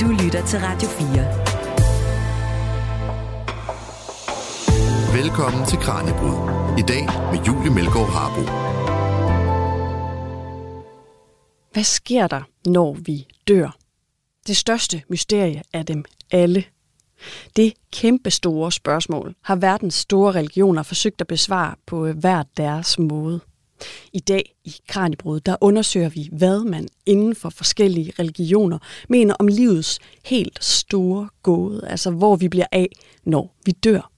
Du lytter til Radio 4. Velkommen til Kranjebrud. I dag med Julie Melgaard Harbo. Hvad sker der, når vi dør? Det største mysterie af dem alle. Det kæmpe store spørgsmål har verdens store religioner forsøgt at besvare på hver deres måde. I dag i Kranjebrud, der undersøger vi, hvad man inden for forskellige religioner mener om livets helt store gåde, altså hvor vi bliver af, når vi dør.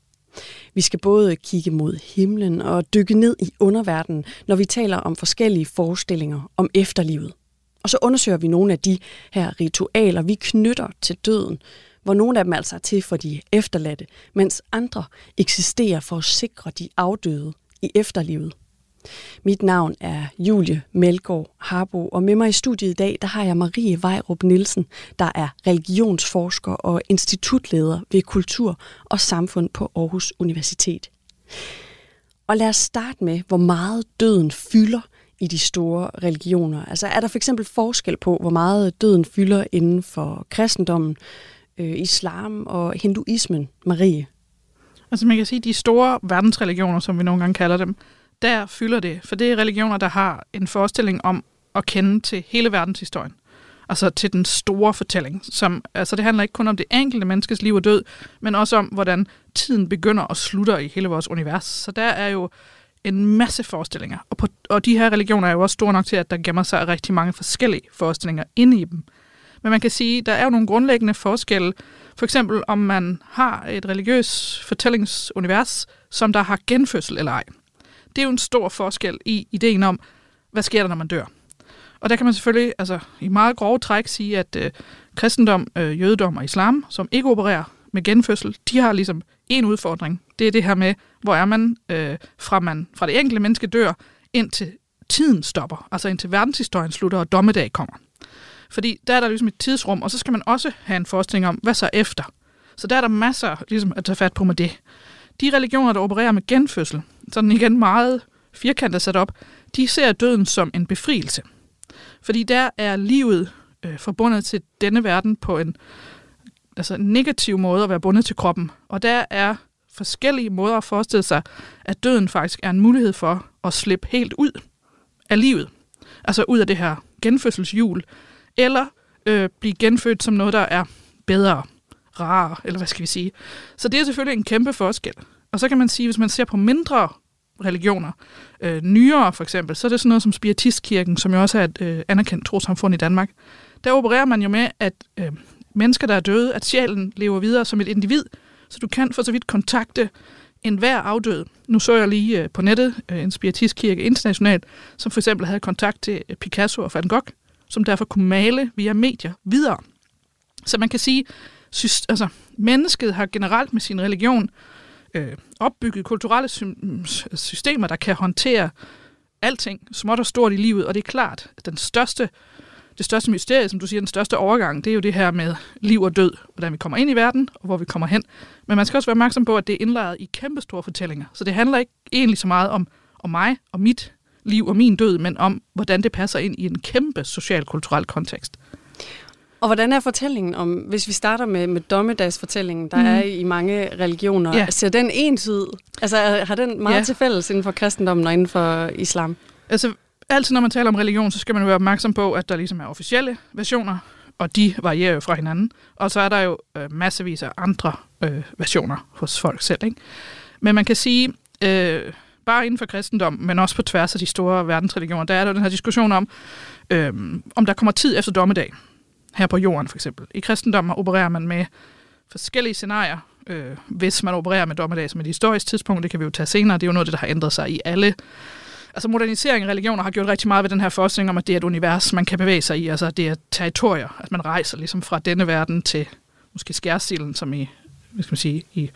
Vi skal både kigge mod himlen og dykke ned i underverdenen, når vi taler om forskellige forestillinger om efterlivet. Og så undersøger vi nogle af de her ritualer, vi knytter til døden, hvor nogle af dem altså er til for de efterladte, mens andre eksisterer for at sikre de afdøde i efterlivet. Mit navn er Julie Melgaard Harbo, og med mig i studiet i dag, der har jeg Marie Vejrup Nielsen, der er religionsforsker og institutleder ved Kultur og Samfund på Aarhus Universitet. Og lad os starte med, hvor meget døden fylder i de store religioner. Altså er der for eksempel forskel på, hvor meget døden fylder inden for kristendommen, øh, islam og hinduismen, Marie? Altså man kan sige, at de store verdensreligioner, som vi nogle gange kalder dem, der fylder det. For det er religioner, der har en forestilling om at kende til hele verdenshistorien. Altså til den store fortælling. Som, altså det handler ikke kun om det enkelte menneskes liv og død, men også om, hvordan tiden begynder og slutter i hele vores univers. Så der er jo en masse forestillinger. Og, på, og de her religioner er jo også store nok til, at der gemmer sig rigtig mange forskellige forestillinger inde i dem. Men man kan sige, der er jo nogle grundlæggende forskelle. For eksempel om man har et religiøst fortællingsunivers, som der har genfødsel eller ej. Det er jo en stor forskel i ideen om, hvad sker der, når man dør. Og der kan man selvfølgelig altså, i meget grove træk sige, at øh, kristendom, øh, jødedom og islam, som ikke opererer med genfødsel, de har ligesom en udfordring. Det er det her med, hvor er man, øh, fra, man fra det enkelte menneske dør, indtil tiden stopper, altså indtil verdenshistorien slutter og dommedag kommer. Fordi der er der ligesom et tidsrum, og så skal man også have en forestilling om, hvad så efter. Så der er der masser ligesom, at tage fat på med det. De religioner, der opererer med genfødsel, sådan igen meget firkantet sat op, de ser døden som en befrielse. Fordi der er livet øh, forbundet til denne verden på en altså en negativ måde at være bundet til kroppen. Og der er forskellige måder at forestille sig, at døden faktisk er en mulighed for at slippe helt ud af livet. Altså ud af det her genfødselshjul. Eller øh, blive genfødt som noget, der er bedre, rarere, eller hvad skal vi sige. Så det er selvfølgelig en kæmpe forskel. Og så kan man sige, hvis man ser på mindre religioner, øh, nyere for eksempel, så er det sådan noget som Spiritistkirken, som jo også er et øh, anerkendt trosamfund i Danmark. Der opererer man jo med, at øh, mennesker, der er døde, at sjælen lever videre som et individ, så du kan for så vidt kontakte enhver afdød. Nu så jeg lige øh, på nettet øh, en spiritistkirke internationalt, som for eksempel havde kontakt til øh, Picasso og Van Gogh, som derfor kunne male via medier videre. Så man kan sige, altså, mennesket har generelt med sin religion øh, opbygget kulturelle systemer, der kan håndtere alting, småt og stort i livet, og det er klart, at den største, det største mysterie, som du siger, den største overgang, det er jo det her med liv og død, hvordan vi kommer ind i verden, og hvor vi kommer hen. Men man skal også være opmærksom på, at det er indlejret i kæmpestore fortællinger, så det handler ikke egentlig så meget om, om mig og mit liv og min død, men om, hvordan det passer ind i en kæmpe social-kulturel kontekst. Og hvordan er fortællingen om, hvis vi starter med, med dommedagsfortællingen, der mm. er i mange religioner, ja. ser den entydig, altså har den meget ja. til fælles inden for kristendommen og inden for islam? Altså altid når man taler om religion, så skal man være opmærksom på, at der ligesom er officielle versioner, og de varierer jo fra hinanden. Og så er der jo øh, massevis af andre øh, versioner hos folk selv. Ikke? Men man kan sige, øh, bare inden for kristendom, men også på tværs af de store verdensreligioner, der er der den her diskussion om, øh, om der kommer tid efter dommedag her på jorden for eksempel. I kristendommen opererer man med forskellige scenarier, øh, hvis man opererer med dommedag som et historisk tidspunkt, det kan vi jo tage senere, det er jo noget, der har ændret sig i alle Altså modernisering af religioner har gjort rigtig meget ved den her forskning om, at det er et univers, man kan bevæge sig i. Altså det er territorier, at man rejser ligesom fra denne verden til måske skærsilden, som i, hvad skal man sige, i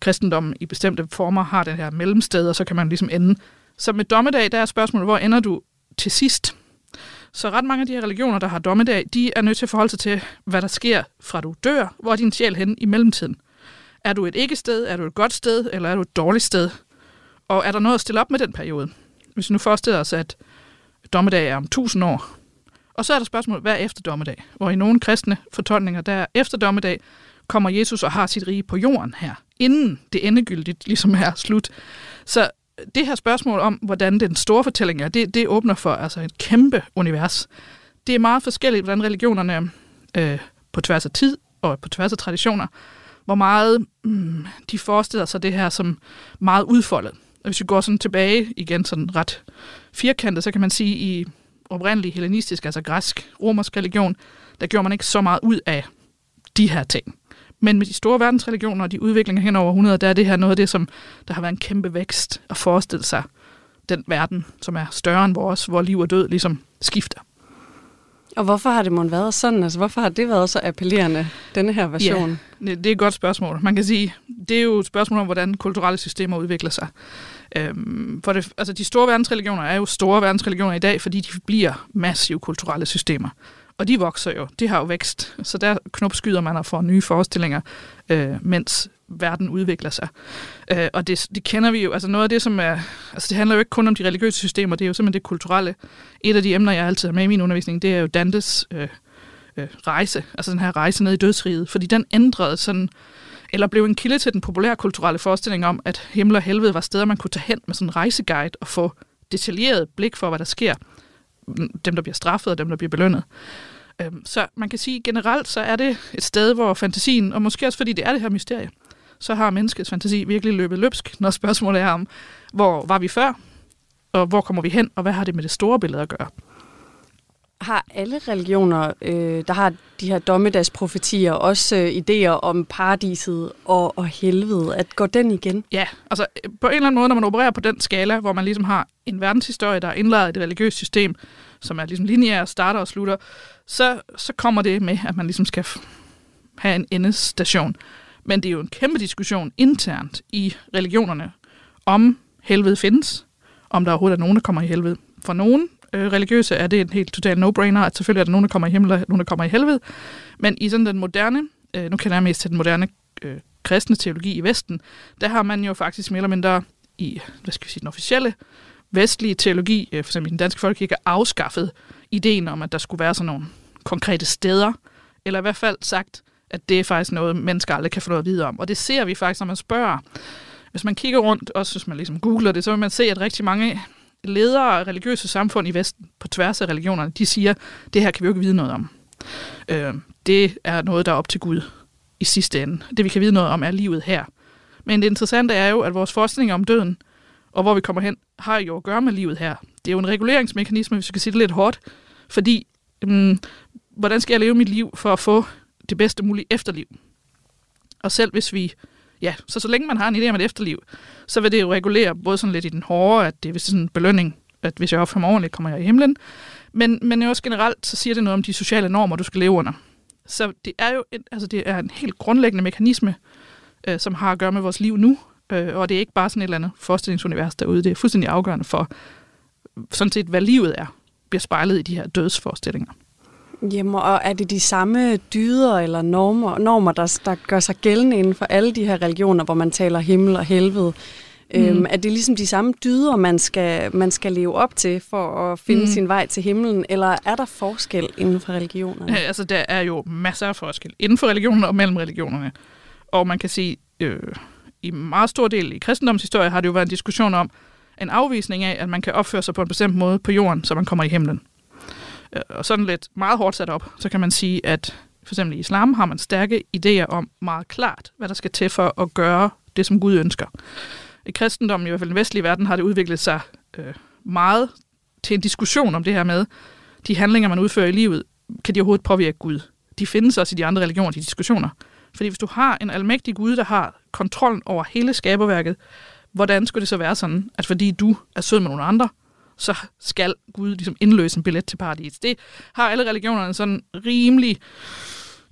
kristendommen i bestemte former har den her mellemsted, og så kan man ligesom ende. Så med dommedag, der er spørgsmålet, hvor ender du til sidst? Så ret mange af de her religioner, der har dommedag, de er nødt til at forholde sig til, hvad der sker fra du dør, hvor er din sjæl hen i mellemtiden. Er du et ikke-sted, er du et godt sted, eller er du et dårligt sted? Og er der noget at stille op med den periode? Hvis vi nu forestiller os, at dommedag er om 1000 år, Og så er der spørgsmålet, hvad er efter dommedag? Hvor i nogle kristne fortolkninger, der er efter dommedag, kommer Jesus og har sit rige på jorden her, inden det endegyldigt ligesom er slut. Så det her spørgsmål om, hvordan den store fortælling er, det, det åbner for altså et kæmpe univers. Det er meget forskelligt, hvordan religionerne øh, på tværs af tid og på tværs af traditioner, hvor meget mm, de forestiller sig det her som meget udfoldet. Og hvis vi går sådan tilbage igen sådan ret firkantet, så kan man sige, i oprindelig hellenistisk, altså græsk, romersk religion, der gjorde man ikke så meget ud af de her ting. Men med de store verdensreligioner og de udviklinger hen over 100, der er det her noget af det, som der har været en kæmpe vækst at forestille sig den verden, som er større end vores, hvor liv og død ligesom skifter. Og hvorfor har det måtte været sådan? Altså, hvorfor har det været så appellerende, denne her version? Ja, det er et godt spørgsmål. Man kan sige, det er jo et spørgsmål om, hvordan kulturelle systemer udvikler sig. Øhm, for det, altså, de store verdensreligioner er jo store verdensreligioner i dag, fordi de bliver massive kulturelle systemer. Og de vokser jo. De har jo vækst. Så der knopskyder man og får nye forestillinger, øh, mens verden udvikler sig. Øh, og det, det kender vi jo. Altså noget af det, som er... Altså det handler jo ikke kun om de religiøse systemer, det er jo simpelthen det kulturelle. Et af de emner, jeg altid har med i min undervisning, det er jo Dantes øh, øh, rejse. Altså den her rejse ned i dødsriget. Fordi den ændrede sådan eller blev en kilde til den populære kulturelle forestilling om, at himmel og helvede var steder, man kunne tage hen med sådan en rejseguide og få detaljeret blik for, hvad der sker. Dem, der bliver straffet, og dem, der bliver belønnet. Øhm, så man kan sige, generelt så er det et sted, hvor fantasien, og måske også fordi det er det her mysterie, så har menneskets fantasi virkelig løbet løbsk, når spørgsmålet er om, hvor var vi før, og hvor kommer vi hen, og hvad har det med det store billede at gøre? Har alle religioner, øh, der har de her dommedagsprofetier, også øh, idéer om paradiset og, og helvede, at går den igen? Ja, altså på en eller anden måde, når man opererer på den skala, hvor man ligesom har en verdenshistorie, der er indlejret i det religiøse system, som er ligesom lineær, starter og slutter, så, så kommer det med, at man ligesom skal have en endestation. Men det er jo en kæmpe diskussion internt i religionerne, om helvede findes, om der overhovedet er nogen, der kommer i helvede. For nogen øh, religiøse er det en helt total no-brainer, at selvfølgelig er der nogen, der kommer i himmel, og nogen, der kommer i helvede. Men i sådan den moderne, øh, nu kender jeg mest til den moderne øh, kristne teologi i Vesten, der har man jo faktisk mere eller mindre i, hvad skal vi sige, den officielle vestlige teologi, øh, for eksempel i den danske folkekirke, afskaffet ideen om, at der skulle være sådan nogle konkrete steder, eller i hvert fald sagt, at det er faktisk noget, mennesker aldrig kan få noget at vide om. Og det ser vi faktisk, når man spørger. Hvis man kigger rundt, også hvis man ligesom googler det, så vil man se, at rigtig mange ledere af religiøse samfund i Vesten, på tværs af religionerne, de siger, det her kan vi jo ikke vide noget om. Øh, det er noget, der er op til Gud i sidste ende. Det vi kan vide noget om, er livet her. Men det interessante er jo, at vores forskning om døden, og hvor vi kommer hen, har jo at gøre med livet her. Det er jo en reguleringsmekanisme, hvis vi skal sige det lidt hårdt, fordi øhm, hvordan skal jeg leve mit liv for at få det bedste mulige efterliv? Og selv hvis vi, ja, så så længe man har en idé om et efterliv, så vil det jo regulere både sådan lidt i den hårde, at det er sådan en belønning, at hvis jeg opfører mig ordentligt, kommer jeg i himlen. Men, men også generelt, så siger det noget om de sociale normer, du skal leve under. Så det er jo en, altså det er en helt grundlæggende mekanisme, øh, som har at gøre med vores liv nu, øh, og det er ikke bare sådan et eller andet forestillingsunivers derude. Det er fuldstændig afgørende for, sådan set, hvad livet er, bliver spejlet i de her dødsforestillinger. Jamen, og er det de samme dyder eller normer, normer der, der gør sig gældende inden for alle de her religioner, hvor man taler himmel og helvede? Mm. Øhm, er det ligesom de samme dyder, man skal, man skal leve op til for at finde mm. sin vej til himlen, eller er der forskel inden for religionerne? Ja, altså, der er jo masser af forskel inden for religionerne og mellem religionerne. Og man kan sige, øh, i meget stor del i kristendomshistorie har det jo været en diskussion om en afvisning af, at man kan opføre sig på en bestemt måde på jorden, så man kommer i himlen. Øh, og sådan lidt meget hårdt sat op, så kan man sige, at for eksempel i islam har man stærke idéer om meget klart, hvad der skal til for at gøre det, som Gud ønsker. I kristendommen, i hvert fald i den vestlige verden, har det udviklet sig øh, meget til en diskussion om det her med, de handlinger, man udfører i livet, kan de overhovedet påvirke Gud? De findes også i de andre religioner, de diskussioner. Fordi hvis du har en almægtig Gud, der har kontrollen over hele skaberværket, hvordan skulle det så være sådan, at fordi du er sød med nogle andre, så skal Gud ligesom indløse en billet til paradis. Det har alle religionerne sådan rimelig,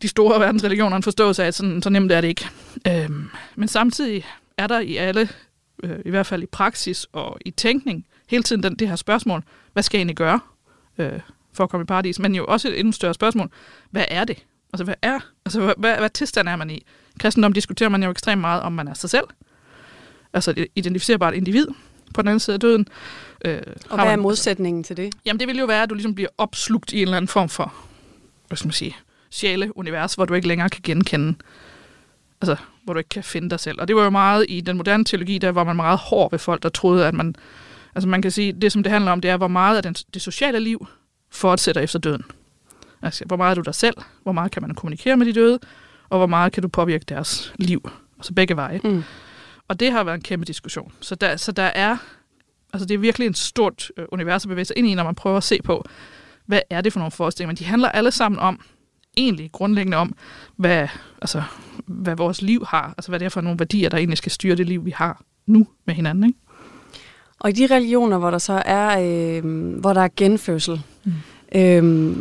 de store verdensreligioner, en forståelse af, at sådan, så nemt er det ikke. Øhm, men samtidig er der i alle, øh, i hvert fald i praksis og i tænkning, hele tiden den, det her spørgsmål, hvad skal jeg egentlig gøre øh, for at komme i paradis? Men jo også et endnu større spørgsmål, hvad er det? Altså, hvad er, altså, hvad, hvad, hvad tilstand er man i? Kristendom diskuterer man jo ekstremt meget, om man er sig selv, altså et identificerbart individ, på den anden side af døden. Øh, og hvad er modsætningen til det? Jamen det vil jo være, at du ligesom bliver opslugt i en eller anden form for, hvad skal man sige, sjæle-univers, hvor du ikke længere kan genkende, altså hvor du ikke kan finde dig selv. Og det var jo meget i den moderne teologi, der var man meget hård ved folk, der troede, at man, altså man kan sige, det som det handler om, det er, hvor meget af den, det sociale liv fortsætter efter døden. Altså, hvor meget er du dig selv, hvor meget kan man kommunikere med de døde, og hvor meget kan du påvirke deres liv. Altså begge veje. Mm. Og det har været en kæmpe diskussion. Så der, så der er, altså det er virkelig en stort øh, univers at bevæge sig ind i, når man prøver at se på, hvad er det for nogle forestillinger. Men de handler alle sammen om, egentlig grundlæggende om, hvad, altså, hvad vores liv har, altså hvad det er for nogle værdier, der egentlig skal styre det liv, vi har nu med hinanden. Ikke? Og i de religioner, hvor der så er, øh, hvor der er genfødsel, mm. øh,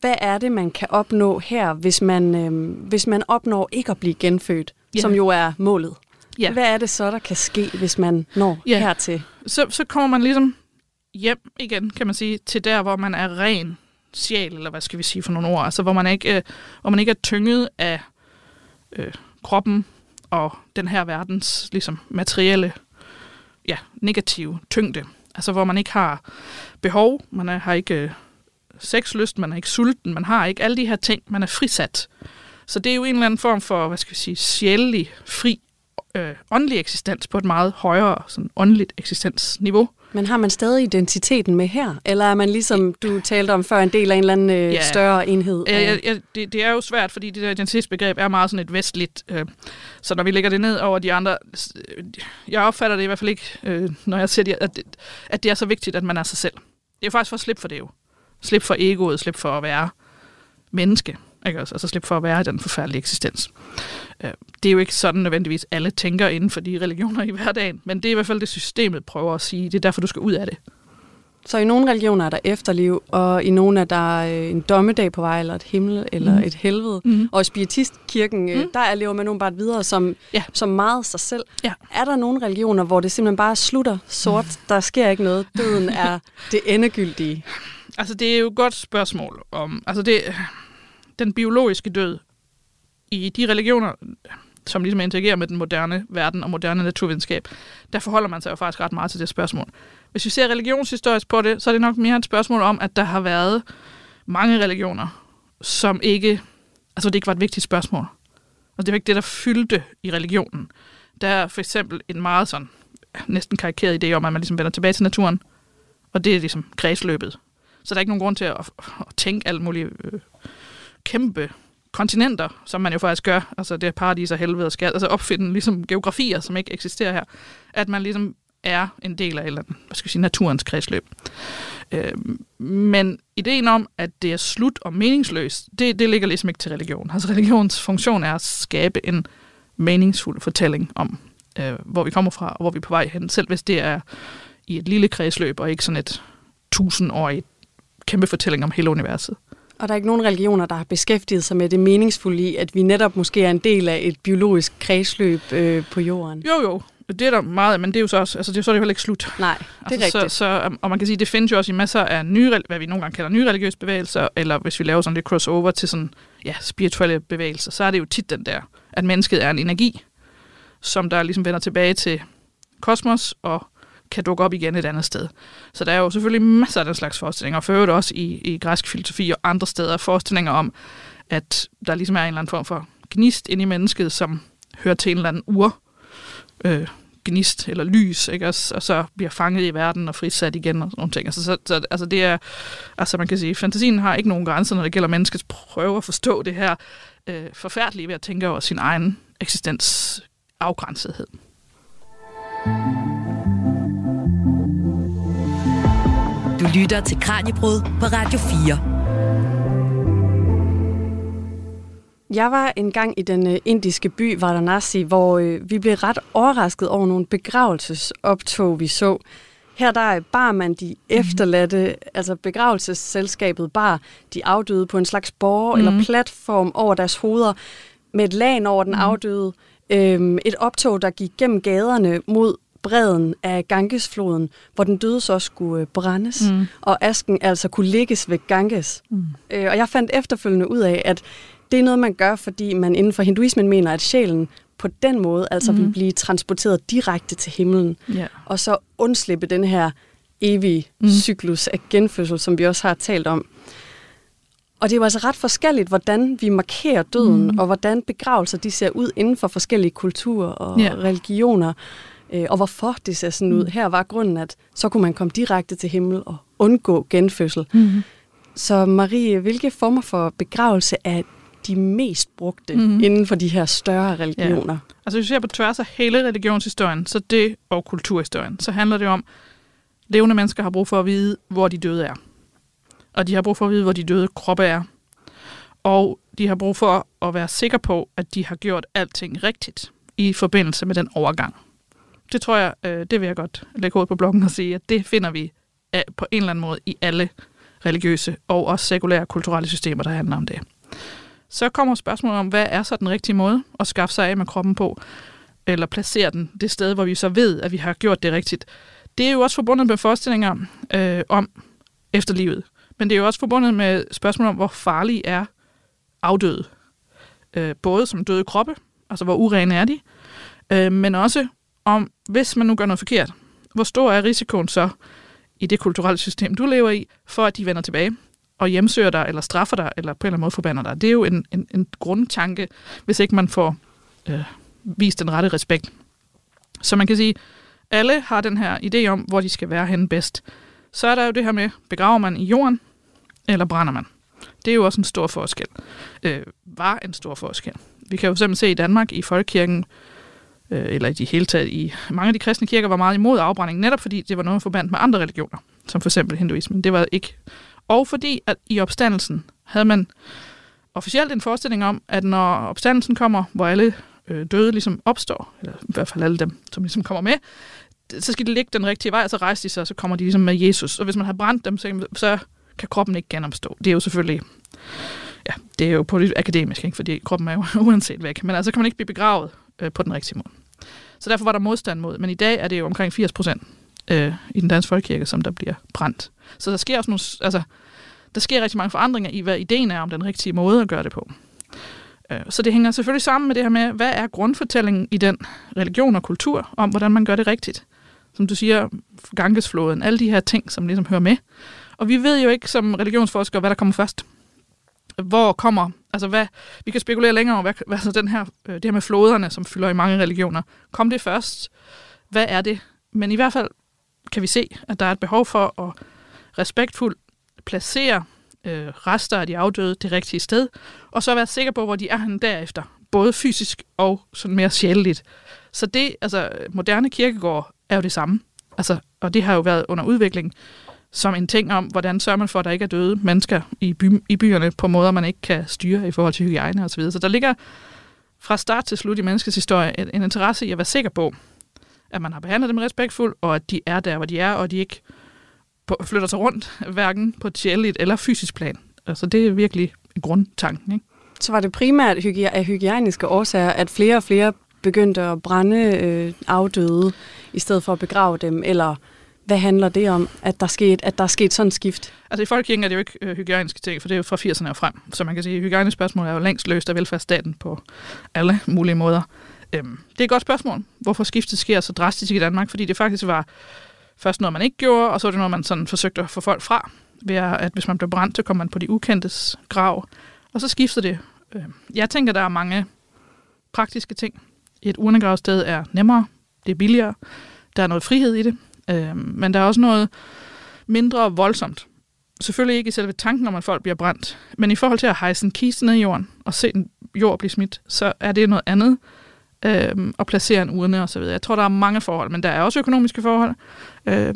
hvad er det, man kan opnå her, hvis man, øh, hvis man opnår ikke at blive genfødt, yeah. som jo er målet? Yeah. Hvad er det så, der kan ske, hvis man når yeah. hertil? Så, så kommer man ligesom hjem igen, kan man sige, til der, hvor man er ren sjæl, eller hvad skal vi sige for nogle ord, altså hvor man ikke, øh, hvor man ikke er tynget af øh, kroppen og den her verdens ligesom, materielle, ja, negative tyngde. Altså hvor man ikke har behov, man er, har ikke øh, sexlyst, man er ikke sulten, man har ikke alle de her ting, man er frisat. Så det er jo en eller anden form for, hvad skal vi sige, sjælelig, fri, øh, åndelig eksistens på et meget højere sådan åndeligt eksistensniveau. Men har man stadig identiteten med her? Eller er man ligesom, du talte om før, en del af en eller anden øh, ja. større enhed? Ja, ja, ja det, det er jo svært, fordi det der identitetsbegreb er meget sådan et vestligt. Øh, så når vi lægger det ned over de andre... Øh, jeg opfatter det i hvert fald ikke, øh, når jeg siger, at det, at det er så vigtigt, at man er sig selv. Det er faktisk for at slippe for det jo. Slip for egoet, slip for at være menneske. Ikke? Altså, altså slip for at være i den forfærdelige eksistens. Øh, det er jo ikke sådan nødvendigvis, alle tænker inden for de religioner i hverdagen, men det er i hvert fald det, systemet prøver at sige. Det er derfor, du skal ud af det. Så i nogle religioner er der efterliv, og i nogle er der øh, en dommedag på vej, eller et himmel, eller mm. et helvede. Mm. Og i spiritistkirken, mm. der lever man nogle bare videre som, ja. som meget sig selv. Ja. Er der nogle religioner, hvor det simpelthen bare slutter sort? Mm. Der sker ikke noget. Døden er det endegyldige. Altså, det er jo et godt spørgsmål. om. Altså, det, den biologiske død i de religioner, som ligesom interagerer med den moderne verden og moderne naturvidenskab, der forholder man sig jo faktisk ret meget til det spørgsmål. Hvis vi ser religionshistorisk på det, så er det nok mere et spørgsmål om, at der har været mange religioner, som ikke, altså det ikke var et vigtigt spørgsmål. Og det var ikke det, der fyldte i religionen. Der er for eksempel en meget sådan, næsten karikeret idé om, at man ligesom vender tilbage til naturen, og det er ligesom kredsløbet. Så der er ikke nogen grund til at, at tænke alt muligt øh, kæmpe kontinenter, som man jo faktisk gør, altså det er paradis og helvede og skal, altså opfinde ligesom geografier, som ikke eksisterer her, at man ligesom er en del af eller hvad skal jeg sige, naturens kredsløb. Øh, men ideen om, at det er slut og meningsløst, det, det ligger ligesom ikke til religion. Altså religions funktion er at skabe en meningsfuld fortælling om, øh, hvor vi kommer fra og hvor vi er på vej hen, selv hvis det er i et lille kredsløb og ikke sådan et tusindårigt kæmpe fortælling om hele universet. Og der er ikke nogen religioner, der har beskæftiget sig med det meningsfulde i, at vi netop måske er en del af et biologisk kredsløb øh, på jorden. Jo, jo. Det er der meget, men det er jo så også, altså det er så er det heller ikke slut. Nej, det er altså, rigtigt. Så, så, og man kan sige, det findes jo også i masser af nye, hvad vi nogle gange kalder nye religiøse bevægelser, eller hvis vi laver sådan lidt crossover til sådan, ja, spirituelle bevægelser, så er det jo tit den der, at mennesket er en energi, som der ligesom vender tilbage til kosmos og kan dukke op igen et andet sted. Så der er jo selvfølgelig masser af den slags forestillinger, og for øvrigt også i, i græsk filosofi og andre steder forestillinger om, at der ligesom er en eller anden form for gnist ind i mennesket, som hører til en eller anden ur, øh, gnist eller lys, ikke? Og, og så bliver fanget i verden og frisat igen og sådan nogle ting. Altså, så, så, altså det er, altså man kan sige, fantasien har ikke nogen grænser, når det gælder menneskets prøve at forstå det her øh, forfærdelige ved at tænke over sin egen eksistens afgrænsethed. Du lytter til Kranjebrud på Radio 4. Jeg var engang i den øh, indiske by Varanasi, hvor øh, vi blev ret overrasket over nogle begravelsesoptog, vi så. Her der bar man de mhm. efterladte, mm. altså begravelsesselskabet bar de afdøde på en slags borg mm. eller platform over deres hoveder med et lag over den mm. afdøde. Øhm, et optog, der gik gennem gaderne mod bredden af Gangesfloden, hvor den døde så skulle øh, brændes, mm. og asken altså kunne ligges ved Ganges. Mm. Øh, og jeg fandt efterfølgende ud af, at det er noget, man gør, fordi man inden for hinduismen mener, at sjælen på den måde, altså mm. Vil blive transporteret direkte til himlen, Ja. og så undslippe den her evige mm. Cyklus af genfødsel, som vi også har talt om. Og det er jo altså ret forskelligt, hvordan vi markerer døden, mm. Og hvordan begravelser de ser ud inden for forskellige kulturer og Ja. religioner, øh, og hvorfor det ser sådan ud. Mm. Her var grunden, at så kunne man komme direkte til himmel og undgå genfødsel. Mm-hmm. Så Marie, hvilke former for begravelse er de mest brugte mm. Mhm. inden for de her større religioner? Altså hvis vi ser på tværs af hele religionshistorien, så det og kulturhistorien, så handler det om, levende mennesker har brug for at vide, hvor de døde er. Og de har brug for at vide, hvor de døde kroppe er. Og de har brug for at være sikre på, at de har gjort alting rigtigt i forbindelse med den overgang. Det tror jeg, øh, det vil jeg godt lægge ud på bloggen og sige, at det finder vi af, på en eller anden måde i alle religiøse og også sekulære kulturelle systemer, der handler om det. Så kommer spørgsmålet om, hvad er så den rigtige måde at skaffe sig af med kroppen på, eller placere den det sted, hvor vi så ved, at vi har gjort det rigtigt. Det er jo også forbundet med forestillinger øh, om efterlivet, men det er jo også forbundet med spørgsmålet om, hvor farlig er afdøde. Øh, både som døde kroppe, altså hvor urene er de, øh, men også om, hvis man nu gør noget forkert, hvor stor er risikoen så i det kulturelle system, du lever i, for at de vender tilbage og hjemsøger dig, eller straffer dig, eller på en eller anden måde forbander dig. Det er jo en, en, en grundtanke, hvis ikke man får øh, vist den rette respekt. Så man kan sige, alle har den her idé om, hvor de skal være henne bedst. Så er der jo det her med, begraver man i jorden, eller brænder man? Det er jo også en stor forskel. Øh, var en stor forskel. Vi kan jo simpelthen se i Danmark, i folkekirken, øh, eller i de hele taget i mange af de kristne kirker, var meget imod afbrænding, netop fordi det var noget forbandt med andre religioner, som for eksempel hinduismen. Det var ikke. Og fordi at i opstandelsen havde man officielt en forestilling om, at når opstandelsen kommer, hvor alle øh, døde ligesom opstår, eller i hvert fald alle dem, som ligesom kommer med, så skal de ligge den rigtige vej, og så rejser de sig, og så kommer de ligesom med Jesus. Og hvis man har brændt dem, så, så kan kroppen ikke genopstå. Det er jo selvfølgelig, ja, det er jo på det akademisk, ikke? fordi kroppen er jo uanset væk. Men altså kan man ikke blive begravet øh, på den rigtige måde. Så derfor var der modstand mod. Men i dag er det jo omkring 80 procent øh, i den danske folkekirke, som der bliver brændt. Så der sker også nogle, altså, der sker rigtig mange forandringer i, hvad ideen er om den rigtige måde at gøre det på. Øh, Så det hænger selvfølgelig sammen med det her med, hvad er grundfortællingen i den religion og kultur om, hvordan man gør det rigtigt. Som du siger, Gangesfloden, alle de her ting, som ligesom hører med. Og vi ved jo ikke som religionsforskere, hvad der kommer først. Hvor kommer, altså hvad, vi kan spekulere længere over, hvad, hvad så den her, øh, det her med floderne, som fylder i mange religioner. Kom det først? Hvad er det? Men i hvert fald kan vi se, at der er et behov for at respektfuldt placere øh, rester af de afdøde det rigtige sted, og så være sikker på, hvor de er henne derefter, både fysisk og sådan mere sjældent. Så det, altså moderne kirkegård er jo det samme, altså, og det har jo været under udvikling som en ting om, hvordan sørger man for, at der ikke er døde mennesker i, by, i byerne på måder, man ikke kan styre i forhold til hygiejne osv. Så der ligger fra start til slut i menneskets historie en, en interesse i at være sikker på, at man har behandlet dem respektfuldt, og at de er der, hvor de er, og de ikke på, flytter sig rundt, hverken på et eller fysisk plan. Altså det er virkelig grundtanken. Ikke? Så var det primært hygi- af hygiejniske årsager, at flere og flere begyndte at brænde øh, afdøde, i stedet for at begrave dem, eller hvad handler det om, at der, skete, at der er sket sådan et skift? Altså i folkekirken er det jo ikke øh, hygiejniske ting, for det er jo fra 80'erne og frem. Så man kan sige, at hygiejnespørgsmål er jo længst løst af velfærdsstaten på alle mulige måder. Øhm, det er et godt spørgsmål, hvorfor skiftet sker så drastisk i Danmark, fordi det faktisk var først noget, man ikke gjorde, og så var det noget, man sådan forsøgte at få folk fra, ved at hvis man blev brændt, så kom man på de ukendtes grav, og så skiftede det. Øh, jeg tænker, der er mange praktiske ting. Et urnegravsted er nemmere, det er billigere, der er noget frihed i det, øh, men der er også noget mindre voldsomt. Selvfølgelig ikke i selve tanken om, at folk bliver brændt, men i forhold til at hejse en kiste ned i jorden og se den jord blive smidt, så er det noget andet øh, at placere en urne og så videre. Jeg tror, der er mange forhold, men der er også økonomiske forhold øh,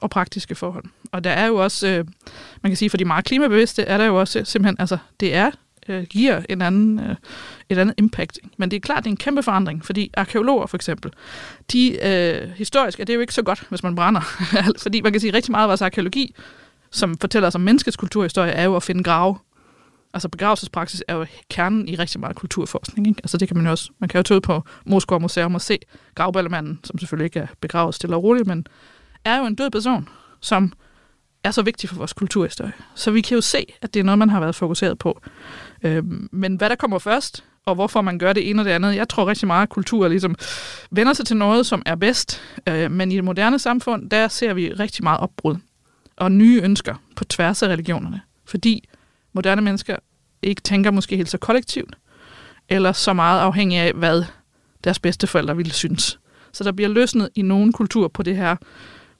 og praktiske forhold. Og der er jo også, øh, man kan sige, for de meget klimabevidste, er der jo også øh, simpelthen, altså det er øh, giver en anden, øh, et andet impact. Men det er klart, det er en kæmpe forandring, fordi arkeologer for eksempel, de, øh, historisk er det jo ikke så godt, hvis man brænder. fordi man kan sige, rigtig meget af vores arkeologi, som fortæller os om menneskets kulturhistorie, er jo at finde grave. Altså begravelsespraksis er jo kernen i rigtig meget kulturforskning. Ikke? Altså det kan man jo også, man kan jo tage ud på Moskva Museum og se gravballemanden, som selvfølgelig ikke er begravet stille og roligt, men er jo en død person, som er så vigtig for vores kulturhistorie. Så vi kan jo se, at det er noget, man har været fokuseret på. Øh, men hvad der kommer først, og hvorfor man gør det ene og det andet. Jeg tror rigtig meget, at kultur ligesom vender sig til noget, som er bedst. Øh, men i det moderne samfund, der ser vi rigtig meget opbrud og nye ønsker på tværs af religionerne. Fordi moderne mennesker ikke tænker måske helt så kollektivt, eller så meget afhængig af, hvad deres bedsteforældre ville synes. Så der bliver løsnet i nogen kultur på det her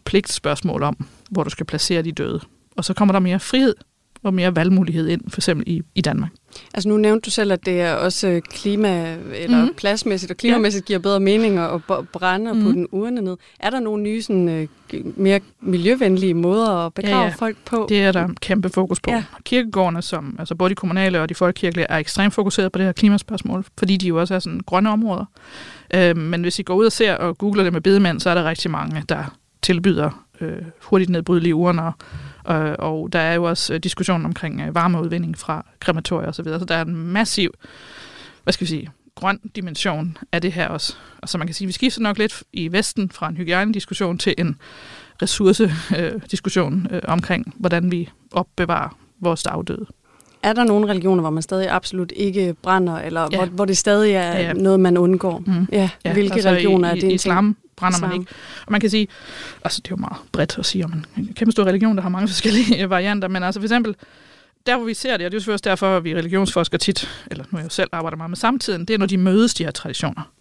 pligtspørgsmål om, hvor du skal placere de døde. Og så kommer der mere frihed og mere valgmulighed ind, for eksempel i, i Danmark. Altså nu nævnte du selv, at det er også klima- eller mm-hmm. pladsmæssigt og klimamæssigt giver bedre mening at brænde mm-hmm. på den urne ned. Er der nogle nye, sådan, øh, mere miljøvenlige måder at begrave ja, ja. folk på? Det er der kæmpe fokus på. Ja. Kirkegårdene, som altså både de kommunale og de folkekirkelige, er ekstremt fokuseret på det her klimaspørgsmål, fordi de jo også er sådan grønne områder. Øh, men hvis I går ud og ser og googler det med bedemænd, så er der rigtig mange, der tilbyder øh, hurtigt nedbrydelige urner, Øh, og der er jo også øh, diskussionen omkring øh, varmeudvinding fra krematorier osv., så, så der er en massiv, hvad skal vi sige, grøn dimension af det her også. Og så man kan sige, vi skifter nok lidt i Vesten fra en hygiejnediskussion til en ressourcediskussion øh, øh, omkring, hvordan vi opbevarer vores afdøde. Er der nogle religioner, hvor man stadig absolut ikke brænder, eller ja. hvor, hvor det stadig er ja. noget, man undgår? Mm. Ja, ja, hvilke altså religioner i, er det? Islam brænder islam. man ikke. Og man kan sige, altså det er jo meget bredt at sige om en kæmpe stor religion, der har mange forskellige varianter, men altså for eksempel, der hvor vi ser det, og det er jo selvfølgelig også derfor, at vi religionsforsker tit, eller nu er jeg jo selv arbejder meget med samtiden, det er, når de mødes, de her traditioner.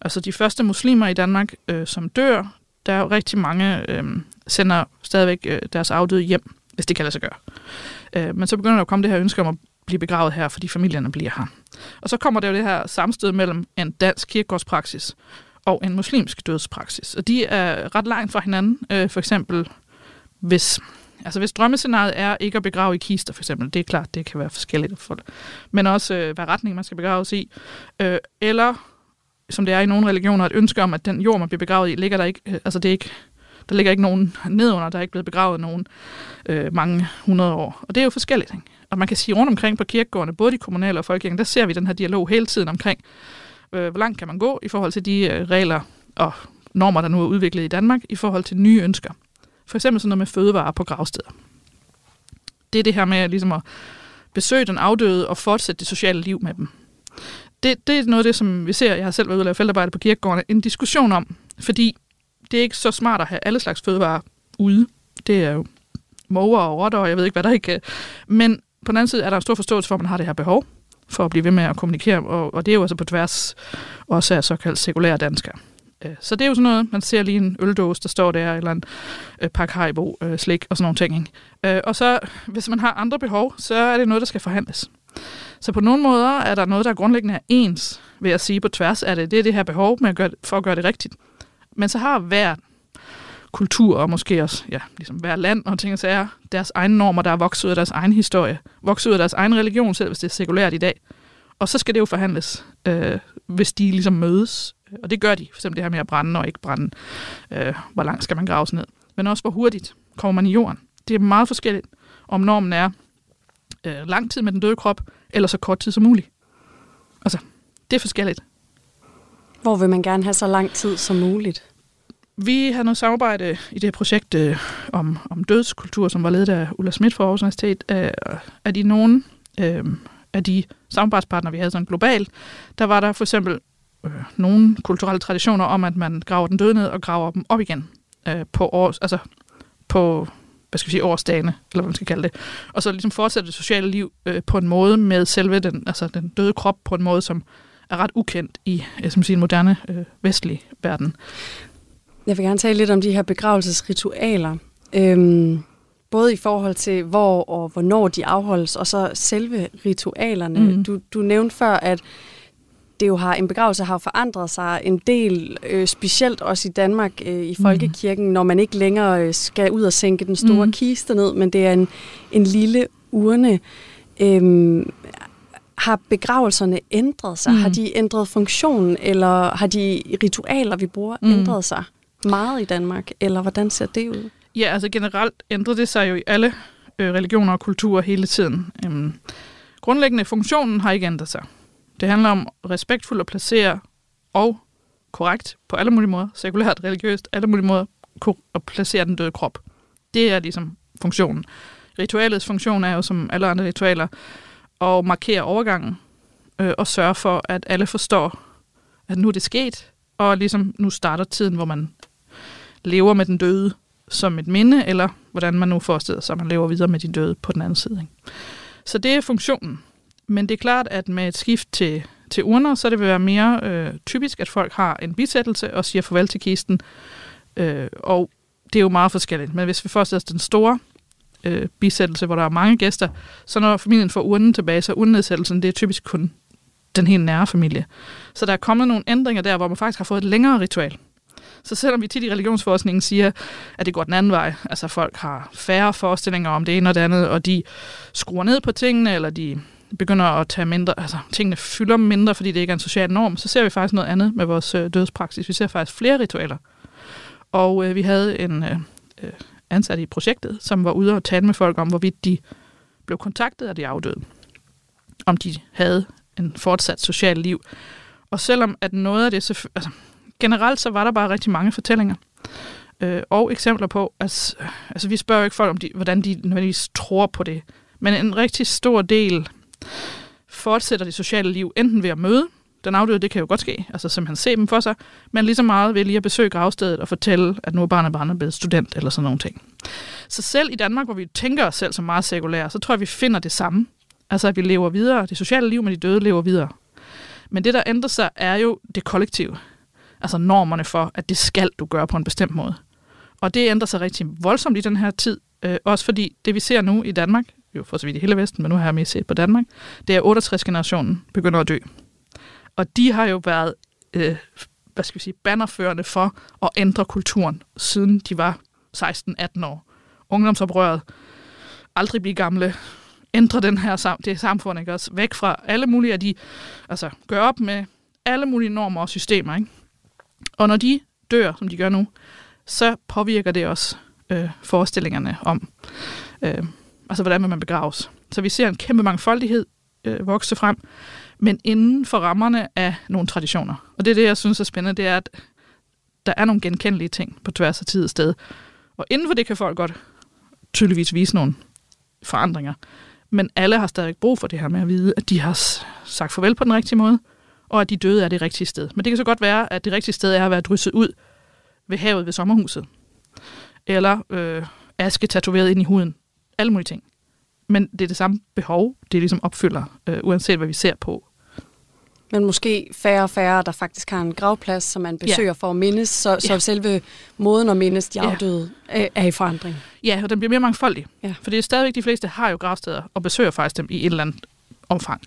Altså de første muslimer i Danmark, øh, som dør, der er jo rigtig mange, øh, sender stadigvæk øh, deres afdøde hjem, hvis det kan lade sig gøre. Øh, men så begynder der at komme det her ønske om at blive begravet her, fordi familierne bliver her. Og så kommer der jo det her samstød mellem en dansk kirkegårdspraksis og en muslimsk dødspraksis. Og de er ret langt fra hinanden. Øh, for eksempel, hvis, altså hvis drømmescenariet er ikke at begrave i kister, for eksempel, det er klart, det kan være forskelligt for men også øh, hvad retning man skal begraves i. Øh, eller, som det er i nogle religioner, et ønske om, at den jord, man bliver begravet i, ligger der ikke, øh, altså det er ikke, der ligger ikke nogen nedunder, der er ikke blevet begravet nogen øh, mange hundrede år. Og det er jo forskelligt. Ikke? Og man kan sige rundt omkring på kirkegårdene, både de kommunale og folkekirken, der ser vi den her dialog hele tiden omkring, øh, hvor langt kan man gå i forhold til de øh, regler og normer, der nu er udviklet i Danmark, i forhold til nye ønsker. For eksempel sådan noget med fødevarer på gravsteder. Det er det her med ligesom at besøge den afdøde og fortsætte det sociale liv med dem. Det, det er noget af det, som vi ser, jeg har selv været ude og lave feltarbejde på kirkegårdene, en diskussion om, fordi det er ikke så smart at have alle slags fødevarer ude. Det er jo måger og rotter, og jeg ved ikke, hvad der ikke... Men på den anden side er der en stor forståelse for, at man har det her behov for at blive ved med at kommunikere, og, og det er jo altså på tværs også af såkaldt sekulære danskere. Øh, så det er jo sådan noget, man ser lige en øldåse, der står der, eller en øh, pakke Haribo, øh, slik og sådan nogle ting. Ikke? Øh, og så, hvis man har andre behov, så er det noget, der skal forhandles. Så på nogle måder er der noget, der grundlæggende er ens, ved at sige på tværs af det. Det er det her behov med at gøre, for at gøre det rigtigt. Men så har hver kultur, og måske også ja, ligesom hver land og ting og sager, deres egne normer, der er vokset ud af deres egen historie, vokset ud af deres egen religion, selv hvis det er sekulært i dag. Og så skal det jo forhandles, øh, hvis de ligesom mødes. Og det gør de, for eksempel det her med at brænde og ikke brænde. Øh, hvor langt skal man graves ned? Men også hvor hurtigt kommer man i jorden. Det er meget forskelligt, om normen er øh, lang tid med den døde krop, eller så kort tid som muligt. Altså, det er forskelligt. Hvor vil man gerne have så lang tid som muligt? Vi har noget samarbejde i det her projekt øh, om, om dødskultur, som var ledet af Ulla Schmidt fra Aarhus Universitet. Øh, er de nogen øh, af de samarbejdspartnere, vi havde sådan globalt, der var der for eksempel øh, nogle kulturelle traditioner om, at man graver den døde ned og graver dem op igen øh, på års, altså på hvad skal vi sige, årsdagene, eller hvad man skal kalde det. Og så ligesom fortsætte det sociale liv øh, på en måde med selve den, altså den døde krop på en måde, som er ret ukendt i øh, som siger, en moderne øh, vestlig verden. Jeg vil gerne tale lidt om de her begravelsesritualer. Øhm, både i forhold til, hvor og hvornår de afholdes, og så selve ritualerne. Mm. Du, du nævnte før, at det jo har en begravelse har forandret sig en del, øh, specielt også i Danmark øh, i folkekirken, mm. når man ikke længere øh, skal ud og sænke den store mm. kiste ned, men det er en, en lille urne. Øhm, har begravelserne ændret sig? Mm. Har de ændret funktion, eller har de ritualer, vi bruger, mm. ændret sig? Meget i Danmark, eller hvordan ser det ud? Ja, altså generelt ændrer det sig jo i alle øh, religioner og kulturer hele tiden. Øhm, grundlæggende funktionen har ikke ændret sig. Det handler om respektfuldt at placere og korrekt på alle mulige måder, sekulært, religiøst, alle mulige måder, at placere den døde krop. Det er ligesom funktionen. Ritualets funktion er jo, som alle andre ritualer, at markere overgangen øh, og sørge for, at alle forstår, at nu er det sket, og ligesom nu starter tiden, hvor man lever med den døde som et minde, eller hvordan man nu forestiller sig, at man lever videre med de døde på den anden side. Ikke? Så det er funktionen. Men det er klart, at med et skift til, til urner, så det vil være mere øh, typisk, at folk har en bisættelse og siger farvel til kisten. Øh, og det er jo meget forskelligt. Men hvis vi forestiller os den store øh, bisættelse, hvor der er mange gæster, så når familien får urnen tilbage, så urnedsættelsen, det er typisk kun den helt nære familie. Så der er kommet nogle ændringer der, hvor man faktisk har fået et længere ritual. Så selvom vi tit i religionsforskningen siger, at det går den anden vej, altså folk har færre forestillinger om det ene og det andet, og de skruer ned på tingene, eller de begynder at tage mindre, altså tingene fylder mindre, fordi det ikke er en social norm, så ser vi faktisk noget andet med vores øh, dødspraksis. Vi ser faktisk flere ritualer. Og øh, vi havde en øh, øh ansat i projektet, som var ude og tale med folk om, hvorvidt de blev kontaktet af de afdøde. Om de havde en fortsat social liv. Og selvom at noget af det, altså, generelt så var der bare rigtig mange fortællinger øh, og eksempler på, altså, altså, vi spørger jo ikke folk, om de, hvordan de nødvendigvis tror på det, men en rigtig stor del fortsætter det sociale liv enten ved at møde den afdøde, det kan jo godt ske, altså simpelthen se dem for sig, men lige så meget ved lige at besøge gravstedet og fortælle, at nu er barnet barnet blevet student eller sådan nogle ting. Så selv i Danmark, hvor vi tænker os selv som meget sekulære, så tror jeg, vi finder det samme. Altså at vi lever videre, det sociale liv med de døde lever videre. Men det, der ændrer sig, er jo det kollektive altså normerne for, at det skal du gøre på en bestemt måde. Og det ændrer sig rigtig voldsomt i den her tid, øh, også fordi det vi ser nu i Danmark, jo for så vidt i hele Vesten, men nu har jeg mest set på Danmark, det er 68-generationen begynder at dø. Og de har jo været, øh, hvad skal vi sige, bannerførende for at ændre kulturen, siden de var 16-18 år. Ungdomsoprøret, aldrig blive gamle, ændre den her det samfund, ikke? Også væk fra alle mulige af de, altså gør op med alle mulige normer og systemer, ikke? Og når de dør, som de gør nu, så påvirker det også øh, forestillingerne om, øh, altså hvordan man begraves. Så vi ser en kæmpe mangfoldighed øh, vokse frem, men inden for rammerne af nogle traditioner. Og det er det, jeg synes er spændende, det er, at der er nogle genkendelige ting på tværs af tid og sted. Og inden for det kan folk godt tydeligvis vise nogle forandringer. Men alle har stadig brug for det her med at vide, at de har sagt farvel på den rigtige måde, og at de døde er det rigtige sted. Men det kan så godt være, at det rigtige sted er at være drysset ud ved havet ved sommerhuset. Eller øh, aske tatoveret ind i huden. Alle mulige ting. Men det er det samme behov, det ligesom opfylder, øh, uanset hvad vi ser på. Men måske færre og færre, der faktisk har en gravplads, som man besøger ja. for at mindes, så, ja. så selve måden at mindes de afdøde ja. er i forandring. Ja, og den bliver mere mangfoldig. Ja. For det er stadigvæk, de fleste har jo gravsteder og besøger faktisk dem i et eller andet omfang.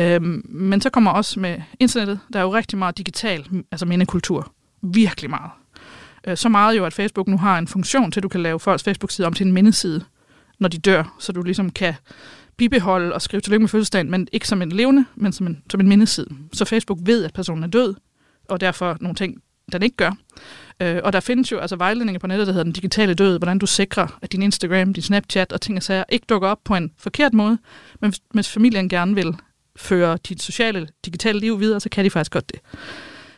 Øhm, men så kommer også med internettet, der er jo rigtig meget digital, altså mindekultur. Virkelig meget. Øh, så meget jo, at Facebook nu har en funktion til, at du kan lave folks Facebook-side om til en mindeside, når de dør, så du ligesom kan bibeholde og skrive tillykke med fødselsdagen, men ikke som en levende, men som en, som en mindeside. Så Facebook ved, at personen er død, og derfor nogle ting, den ikke gør. Øh, og der findes jo altså vejledninger på nettet, der hedder den digitale død, hvordan du sikrer, at din Instagram, din Snapchat og ting og sager ikke dukker op på en forkert måde, men hvis, hvis familien gerne vil føre dit sociale, digitale liv videre, så kan de faktisk godt det.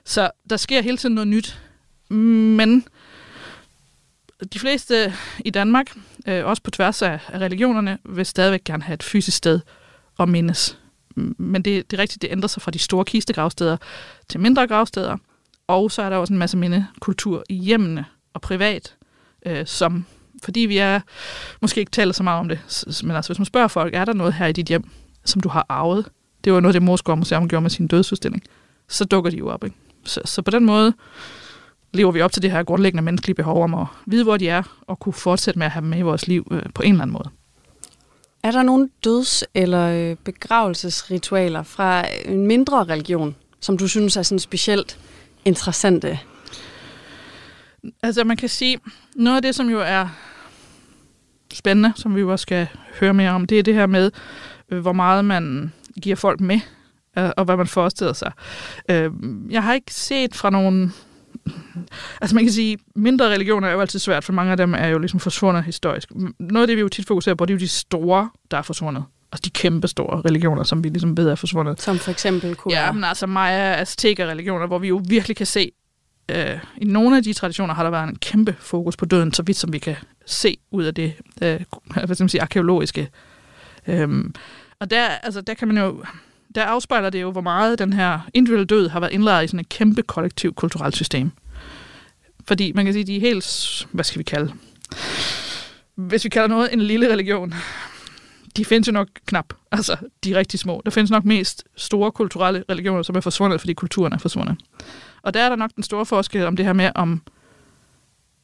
Så der sker hele tiden noget nyt, men de fleste i Danmark, øh, også på tværs af, af religionerne, vil stadigvæk gerne have et fysisk sted at mindes. Men det, det er rigtigt, det ændrer sig fra de store kistegravsteder til mindre gravsteder. Og så er der også en masse mindekultur i hjemmene og privat, øh, som fordi vi er måske ikke taler så meget om det, men altså hvis man spørger folk, er der noget her i dit hjem, som du har arvet? Det var noget, det Moskva Museum gjorde med sin dødsudstilling. Så dukker de jo op. Ikke? Så, så på den måde lever vi op til det her grundlæggende menneskelige behov om at vide, hvor de er, og kunne fortsætte med at have dem med i vores liv øh, på en eller anden måde. Er der nogle døds- eller øh, begravelsesritualer fra en mindre religion, som du synes er sådan specielt interessante? Altså man kan sige, noget af det, som jo er spændende, som vi jo også skal høre mere om, det er det her med, øh, hvor meget man giver folk med, øh, og hvad man forestiller sig. Øh, jeg har ikke set fra nogen... Altså man kan sige, mindre religioner er jo altid svært, for mange af dem er jo ligesom forsvundet historisk. Noget af det, vi jo tit fokuserer på, det er jo de store, der er forsvundet. Altså de kæmpe store religioner, som vi ligesom ved er forsvundet. Som for eksempel kunne Ja, men altså Maya, Azteca religioner, hvor vi jo virkelig kan se, øh, i nogle af de traditioner har der været en kæmpe fokus på døden, så vidt som vi kan se ud af det øh, hvad skal man sige, arkeologiske. Øh, og der, altså, der kan man jo der afspejler det jo, hvor meget den her individuelle død har været indlejret i sådan et kæmpe kollektivt kulturelt system. Fordi man kan sige, de er helt, hvad skal vi kalde, hvis vi kalder noget en lille religion, de findes jo nok knap. Altså, de er rigtig små. Der findes nok mest store kulturelle religioner, som er forsvundet, fordi kulturen er forsvundet. Og der er der nok den store forskel om det her med, om,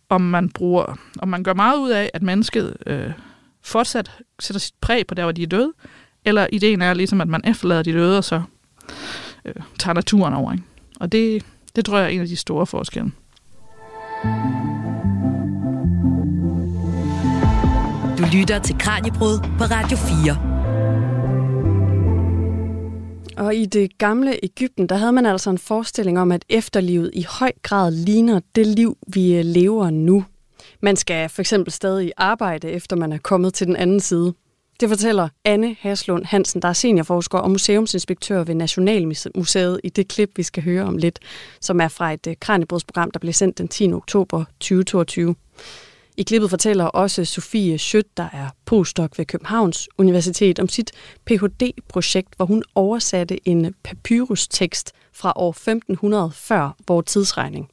om man bruger, om man gør meget ud af, at mennesket øh, fortsat sætter sit præg på der, hvor de er døde, eller ideen er ligesom, at man efterlader de døde, og så øh, tager naturen over. Ikke? Og det, det tror jeg er en af de store forskelle. Du lytter til Kranjebrud på Radio 4. Og i det gamle Ægypten, der havde man altså en forestilling om, at efterlivet i høj grad ligner det liv, vi øh, lever nu. Man skal for eksempel stadig arbejde, efter man er kommet til den anden side. Det fortæller Anne Haslund Hansen, der er seniorforsker og museumsinspektør ved Nationalmuseet i det klip, vi skal høre om lidt, som er fra et øh, kranjebrudsprogram, der blev sendt den 10. oktober 2022. I klippet fortæller også Sofie Schødt, der er postdoc ved Københavns Universitet, om sit Ph.D.-projekt, hvor hun oversatte en papyrustekst fra år 1500 før vores tidsregning.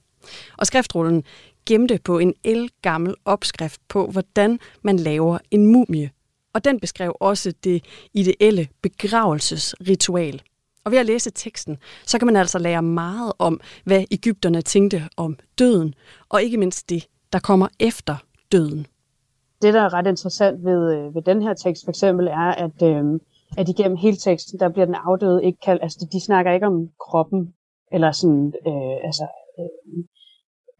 Og skriftrullen gemte på en elgammel opskrift på, hvordan man laver en mumie. Og den beskrev også det ideelle begravelsesritual. Og ved at læse teksten, så kan man altså lære meget om, hvad Ægypterne tænkte om døden, og ikke mindst det, der kommer efter døden. Det, der er ret interessant ved, øh, ved den her tekst for eksempel, er, at, øh, at igennem hele teksten, der bliver den afdøde ikke kaldt, altså de snakker ikke om kroppen, eller sådan, øh, altså, øh,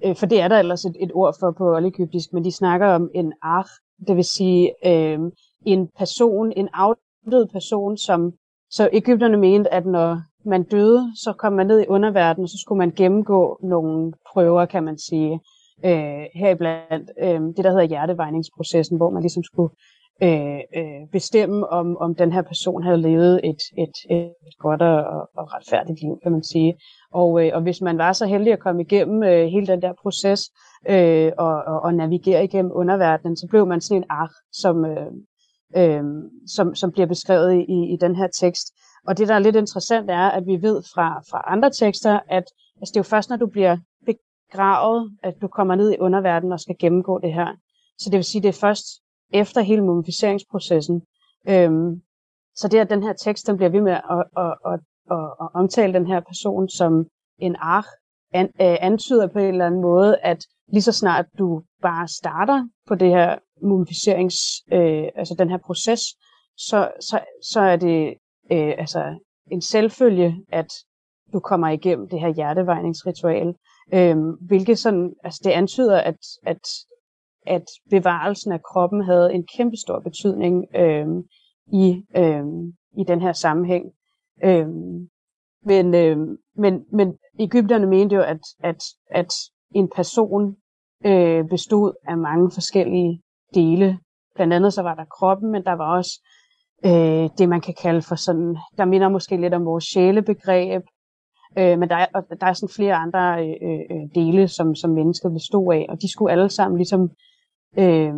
øh for det er der ellers et, et ord for på oldegyptisk, men de snakker om en arch, det vil sige øh, en person, en afdød person, som, så Ægypterne mente, at når man døde, så kom man ned i underverdenen, så skulle man gennemgå nogle prøver, kan man sige øh, heriblandt øh, det, der hedder hjertevejningsprocessen, hvor man ligesom skulle øh, øh, bestemme, om, om den her person havde levet et, et, et godt og, og retfærdigt liv, kan man sige. Og, øh, og hvis man var så heldig at komme igennem øh, hele den der proces øh, og, og, og navigere igennem underverdenen, så blev man sådan en ar, som, øh, øh, som, som bliver beskrevet i, i den her tekst. Og det, der er lidt interessant, er, at vi ved fra, fra andre tekster, at altså, det er jo først, når du bliver begravet, at du kommer ned i underverdenen og skal gennemgå det her. Så det vil sige, det er først efter hele mumificeringsprocessen. Øhm, så det, at den her tekst den bliver ved med at, at, at, at, at omtale den her person som en ark, an, øh, antyder på en eller anden måde, at lige så snart du bare starter på det her mumificerings, øh, altså den her proces, så, så, så er det øh, altså en selvfølge, at du kommer igennem det her hjertevejningsritual. Øhm, hvilket sådan, altså det antyder, at, at, at bevarelsen af kroppen havde en kæmpe stor betydning øhm, i, øhm, i den her sammenhæng. Øhm, men, øhm, men, men Ægypterne mente jo, at, at, at en person øh, bestod af mange forskellige dele. Blandt andet så var der kroppen, men der var også øh, det, man kan kalde for sådan, der minder måske lidt om vores sjælebegreb, Øh, men der er, der er sådan flere andre øh, øh, øh dele, som, som mennesket bestod af, og de skulle alle sammen ligesom øh,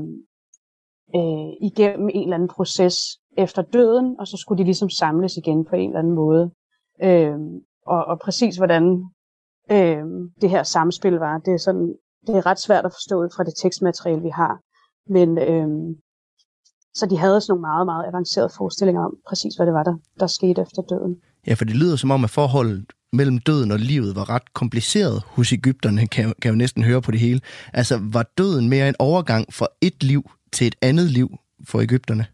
øh, igennem en eller anden proces efter døden, og så skulle de ligesom samles igen på en eller anden måde. Øh, og, og præcis hvordan øh, det her samspil var, det er, sådan, det er ret svært at forstå ud fra det tekstmateriale, vi har. Men øh, så de havde sådan nogle meget, meget avancerede forestillinger om præcis, hvad det var, der, der skete efter døden. Ja, for det lyder som om, at forholdet mellem døden og livet var ret kompliceret hos Ægypterne, kan, kan jeg næsten høre på det hele. Altså, var døden mere en overgang fra et liv til et andet liv for Ægypterne?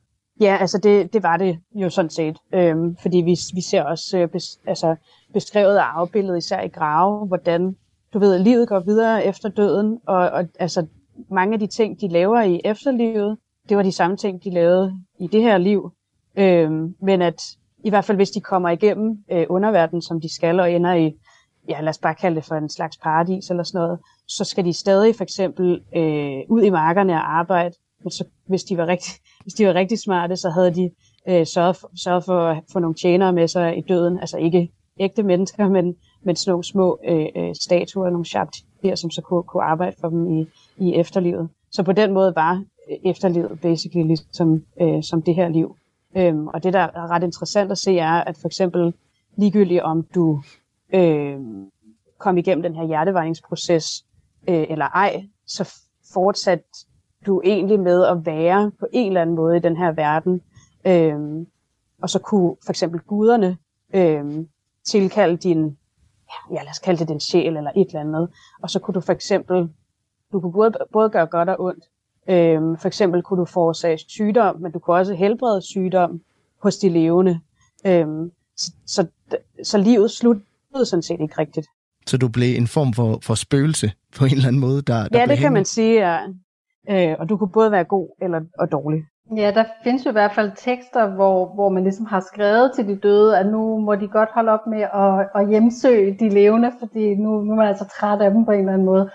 Ja, altså det, det var det jo sådan set. Øhm, fordi vi, vi ser også øh, bes, altså beskrevet og afbildet især i grave, hvordan du ved, livet går videre efter døden, og, og altså mange af de ting, de laver i efterlivet, det var de samme ting, de lavede i det her liv. Øhm, men at i hvert fald hvis de kommer igennem øh, underverdenen, som de skal, og ender i, ja lad os bare kalde det for en slags paradis eller sådan noget, så skal de stadig for eksempel øh, ud i markerne og arbejde. Men så, hvis, de var rigtig, hvis de var rigtig smarte, så havde de øh, sørget, for, sørget for at få nogle tjenere med sig i døden. Altså ikke ægte mennesker, men, men sådan nogle små øh, øh statuer, nogle her, som så kunne, kunne arbejde for dem i, i efterlivet. Så på den måde var øh, efterlivet basically ligesom øh, som det her liv. Øhm, og det, der er ret interessant at se, er, at for eksempel ligegyldigt om du øh, kom igennem den her hjertevejningsproces øh, eller ej, så fortsat du egentlig med at være på en eller anden måde i den her verden. Øh, og så kunne for eksempel guderne øh, tilkalde din, ja lad os kalde det din sjæl eller et eller andet. Og så kunne du for eksempel, du kunne både, både gøre godt og ondt. Øh, for eksempel kunne du forårsage sygdom, men du kunne også helbrede sygdom hos de levende. Øh, så, så, så livet sluttede sådan set ikke rigtigt. Så du blev en form for, for spøgelse på en eller anden måde? Der, der ja, det kan man sige, ja. Øh, og du kunne både være god eller og dårlig. Ja, der findes jo i hvert fald tekster, hvor, hvor man ligesom har skrevet til de døde, at nu må de godt holde op med at, at hjemsøge de levende, fordi nu, nu er man altså træt af dem på en eller anden måde.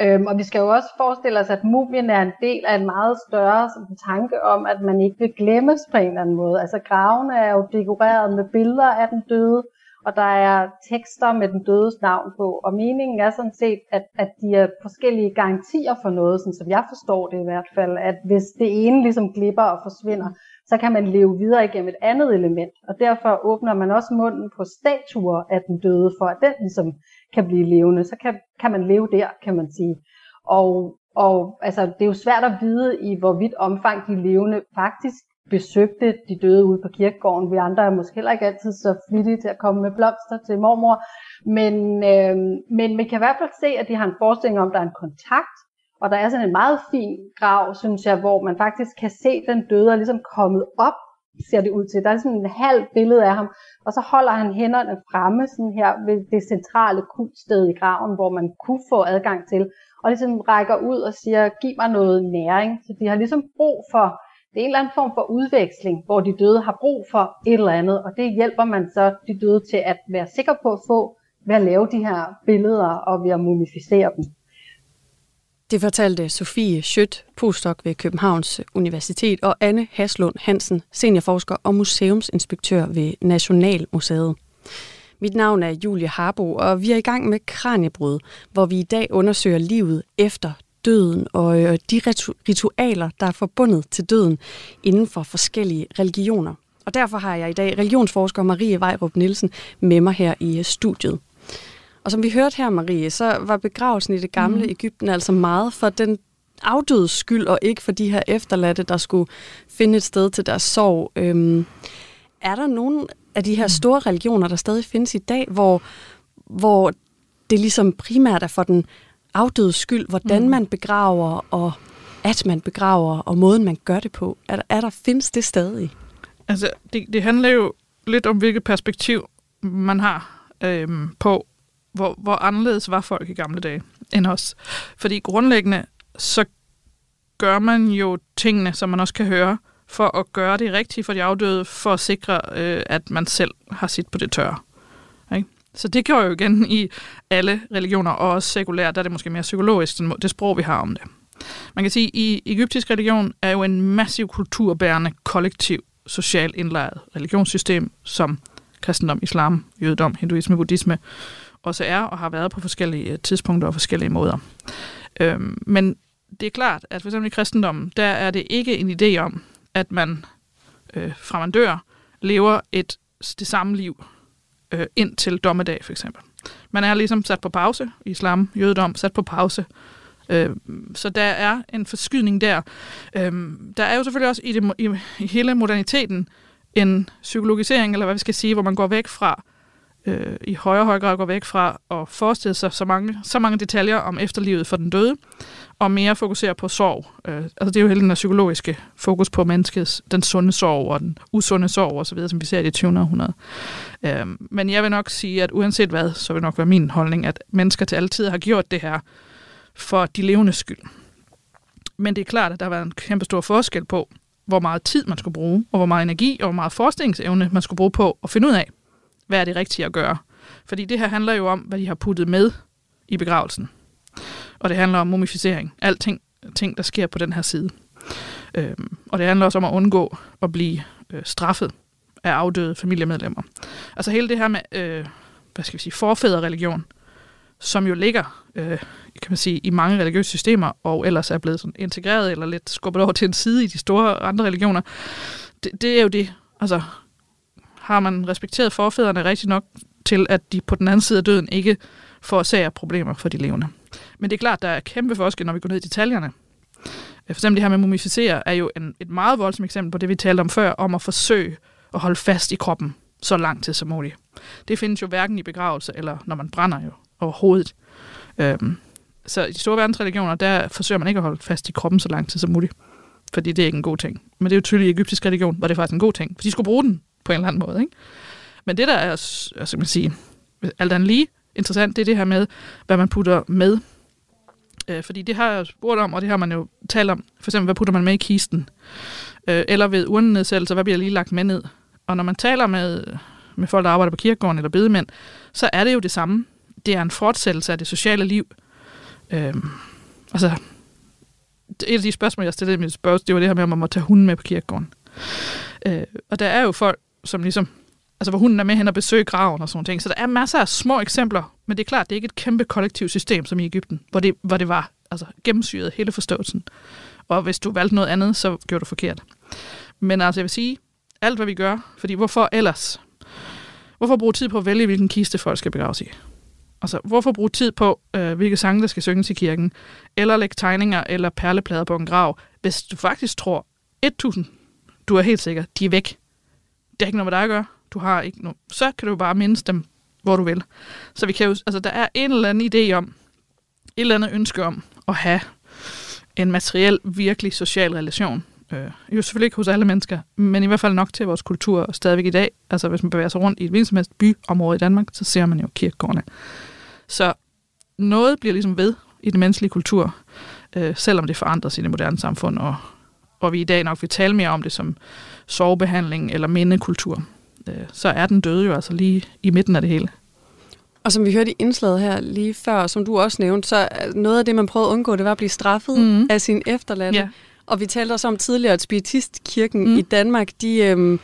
Øhm, og vi skal jo også forestille os, at mumien er en del af en meget større sådan, tanke om, at man ikke vil glemmes på en eller anden måde. Altså gravene er jo dekoreret med billeder af den døde, og der er tekster med den dødes navn på. Og meningen er sådan set, at, at de er forskellige garantier for noget, sådan som jeg forstår det i hvert fald, at hvis det ene ligesom glipper og forsvinder, så kan man leve videre igennem et andet element. Og derfor åbner man også munden på statuer af den døde, for at den ligesom kan blive levende. Så kan, kan man leve der, kan man sige. Og, og altså, det er jo svært at vide i hvorvidt omfang de levende faktisk besøgte de døde ude på kirkegården. Vi andre er måske heller ikke altid så flittige til at komme med blomster til mormor. Men, øh, men man kan i hvert fald se, at de har en forestilling om, at der er en kontakt. Og der er sådan en meget fin grav, synes jeg, hvor man faktisk kan se den døde er ligesom kommet op, ser det ud til. Der er sådan en halv billede af ham, og så holder han hænderne fremme sådan her ved det centrale kultsted i graven, hvor man kunne få adgang til, og ligesom rækker ud og siger, giv mig noget næring. Så de har ligesom brug for det er en eller anden form for udveksling, hvor de døde har brug for et eller andet, og det hjælper man så de døde til at være sikker på at få ved at lave de her billeder og ved at mumificere dem. Det fortalte Sofie Schødt, postdoc ved Københavns Universitet, og Anne Haslund Hansen, seniorforsker og museumsinspektør ved Nationalmuseet. Mit navn er Julie Harbo, og vi er i gang med Kranjebrud, hvor vi i dag undersøger livet efter døden og øh, de ritualer, der er forbundet til døden inden for forskellige religioner. Og derfor har jeg i dag religionsforsker Marie Vejrup Nielsen med mig her i studiet. Og som vi hørte her, Marie, så var begravelsen i det gamle mm. Ægypten altså meget for den afdødes skyld, og ikke for de her efterladte, der skulle finde et sted til deres sorg. Øhm, er der nogen af de her mhm. store religioner, der stadig findes i dag, hvor, hvor det ligesom primært er for den afdødes skyld, hvordan mm. man begraver, og at man begraver, og måden man gør det på. Er der, er der findes det stadig? Altså, det, det handler jo lidt om, hvilket perspektiv man har øhm, på, hvor, hvor anderledes var folk i gamle dage end os. Fordi grundlæggende, så gør man jo tingene, som man også kan høre, for at gøre det rigtigt for de afdøde, for at sikre, øh, at man selv har sit på det tørre. Ikke? Så det gør jo igen i alle religioner, og også sekulært, der er det måske mere psykologisk, det sprog, vi har om det. Man kan sige, at i egyptisk religion er jo en massiv kulturbærende, kollektiv, socialt indlejret religionssystem, som kristendom, islam, jødedom, hinduisme, buddhisme også er og har været på forskellige øh, tidspunkter og forskellige måder. Øhm, men det er klart, at for eksempel i kristendommen, der er det ikke en idé om, at man øh, fra man dør, lever et det samme liv øh, ind til dommedag, for eksempel. Man er ligesom sat på pause, islam, jødedom, sat på pause. Øh, så der er en forskydning der. Øh, der er jo selvfølgelig også i, det, i, i hele moderniteten en psykologisering, eller hvad vi skal sige, hvor man går væk fra, øh, Øh, i højere og højere grad går væk fra at forestille sig så mange, så mange detaljer om efterlivet for den døde, og mere fokuserer på sorg. Øh, altså det er jo hele den psykologiske fokus på menneskets, den sunde sorg og den usunde sorg og så videre, som vi ser i det 20. århundrede. Øh, men jeg vil nok sige, at uanset hvad, så vil nok være min holdning, at mennesker til altid har gjort det her for de levende skyld. Men det er klart, at der har været en kæmpe stor forskel på, hvor meget tid man skulle bruge, og hvor meget energi og hvor meget forskningsevne man skulle bruge på at finde ud af, hvad er det rigtige at gøre. Fordi det her handler jo om, hvad de har puttet med i begravelsen. Og det handler om mumificering. Alting, ting, der sker på den her side. Øhm, og det handler også om at undgå at blive øh, straffet af afdøde familiemedlemmer. Altså hele det her med, øh, hvad skal vi sige, forfædrereligion, som jo ligger øh, kan man sige, i mange religiøse systemer, og ellers er blevet sådan integreret eller lidt skubbet over til en side i de store andre religioner, det, det er jo det. Altså, har man respekteret forfædrene rigtig nok til, at de på den anden side af døden ikke forårsager problemer for de levende. Men det er klart, der er kæmpe forskel, når vi går ned i detaljerne. Øh, for eksempel det her med mumificere er jo en, et meget voldsomt eksempel på det, vi talte om før, om at forsøge at holde fast i kroppen så lang tid som muligt. Det findes jo hverken i begravelse eller når man brænder jo overhovedet. Øhm, så i de store verdensreligioner, der forsøger man ikke at holde fast i kroppen så lang tid som muligt. Fordi det er ikke en god ting. Men det er jo tydeligt i egyptisk religion, var det faktisk en god ting. For de skulle bruge den på en eller anden måde. Ikke? Men det, der er, altså, man sige, alt andet lige interessant, det er det her med, hvad man putter med. Øh, fordi det har jeg spurgt om, og det har man jo talt om. For eksempel, hvad putter man med i kisten? Øh, eller ved urnenedsættelse, hvad bliver lige lagt med ned? Og når man taler med, med folk, der arbejder på kirkegården eller bedemænd, så er det jo det samme. Det er en fortsættelse af det sociale liv. Øh, altså, et af de spørgsmål, jeg stillede i mit spørgsmål, det var det her med, om man må tage hunden med på kirkegården. Øh, og der er jo folk, som ligesom altså hvor hunden er med hen og besøger graven og sådan ting. Så der er masser af små eksempler, men det er klart, det er ikke et kæmpe kollektivt system som i Ægypten, hvor det, hvor det var altså, gennemsyret hele forståelsen. Og hvis du valgte noget andet, så gjorde du forkert. Men altså, jeg vil sige, alt hvad vi gør, fordi hvorfor ellers? Hvorfor bruge tid på at vælge, hvilken kiste folk skal begraves i? Altså, hvorfor bruge tid på, øh, hvilke sange, der skal synges i kirken? Eller lægge tegninger eller perleplader på en grav, hvis du faktisk tror 1000, du er helt sikker, de er væk. Det har ikke noget med dig at gøre du har ikke noget, så kan du bare mindes dem, hvor du vil. Så vi kan jo, altså, der er en eller anden idé om, et eller andet ønske om at have en materiel, virkelig social relation. Øh, jo selvfølgelig ikke hos alle mennesker, men i hvert fald nok til vores kultur stadigvæk i dag. Altså hvis man bevæger sig rundt i et hvilket som helst byområde i Danmark, så ser man jo kirkegårdene. Så noget bliver ligesom ved i den menneskelige kultur, øh, selvom det forandres i det moderne samfund, og, og vi i dag nok vil tale mere om det som sovebehandling eller mindekultur øh, så er den døde jo altså lige i midten af det hele. Og som vi hørte i indslaget her lige før, som du også nævnte, så noget af det, man prøvede at undgå, det var at blive straffet mm. af sin efterladte. Ja. Og vi talte også om tidligere, at Spiritistkirken mm. i Danmark, de, øhm,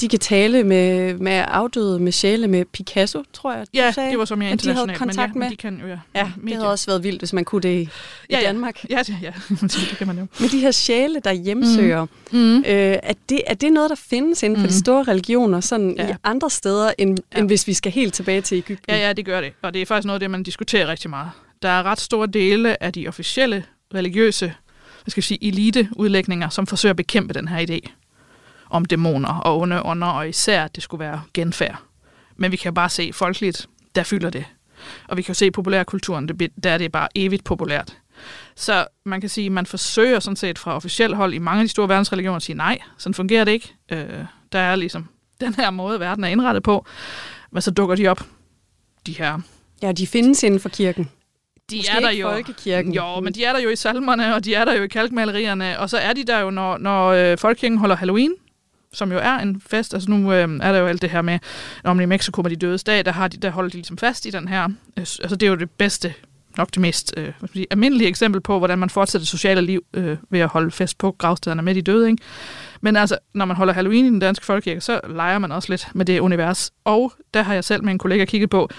de kan tale med, med afdøde, med sjæle, med Picasso, tror jeg, Ja, sagde, det var som jeg internationalt, de havde kontakt men ja, med. de kan jo, ja. Ja, det havde også været vildt, hvis man kunne det i, ja, i Danmark. Ja, ja, ja, det kan man jo. Men de her sjæle, der hjemsøger, mm. Mm. Øh, er, det, er det noget, der findes inden for mm. de store religioner, sådan ja. i andre steder, end, ja. end hvis vi skal helt tilbage til Ægypten? Ja, ja, det gør det. Og det er faktisk noget af det, man diskuterer rigtig meget. Der er ret store dele af de officielle religiøse hvad skal jeg sige, eliteudlægninger, som forsøger at bekæmpe den her idé om dæmoner og onde ånder, og især, at det skulle være genfærd. Men vi kan bare se folkeligt, der fylder det. Og vi kan jo se populærkulturen, der er det bare evigt populært. Så man kan sige, at man forsøger sådan set fra officielt hold i mange af de store verdensreligioner at sige, nej, sådan fungerer det ikke. Øh, der er ligesom den her måde, verden er indrettet på. Men så dukker de op, de her... Ja, de findes inden for kirken. De Måske er der jo. Folkekirken. Jo, men de er der jo i salmerne, og de er der jo i kalkmalerierne, og så er de der jo, når, når øh, folkekirken holder Halloween, som jo er en fest. Altså nu øh, er der jo alt det her med, om i Mexico med de dødes dag, der, har de, der holder de ligesom fast i den her. Øh, altså det er jo det bedste, nok det mest øh, sige, almindelige eksempel på, hvordan man fortsætter det sociale liv øh, ved at holde fest på gravstederne med de døde. Ikke? Men altså, når man holder Halloween i den danske folkekirke, så leger man også lidt med det univers. Og der har jeg selv med en kollega kigget på,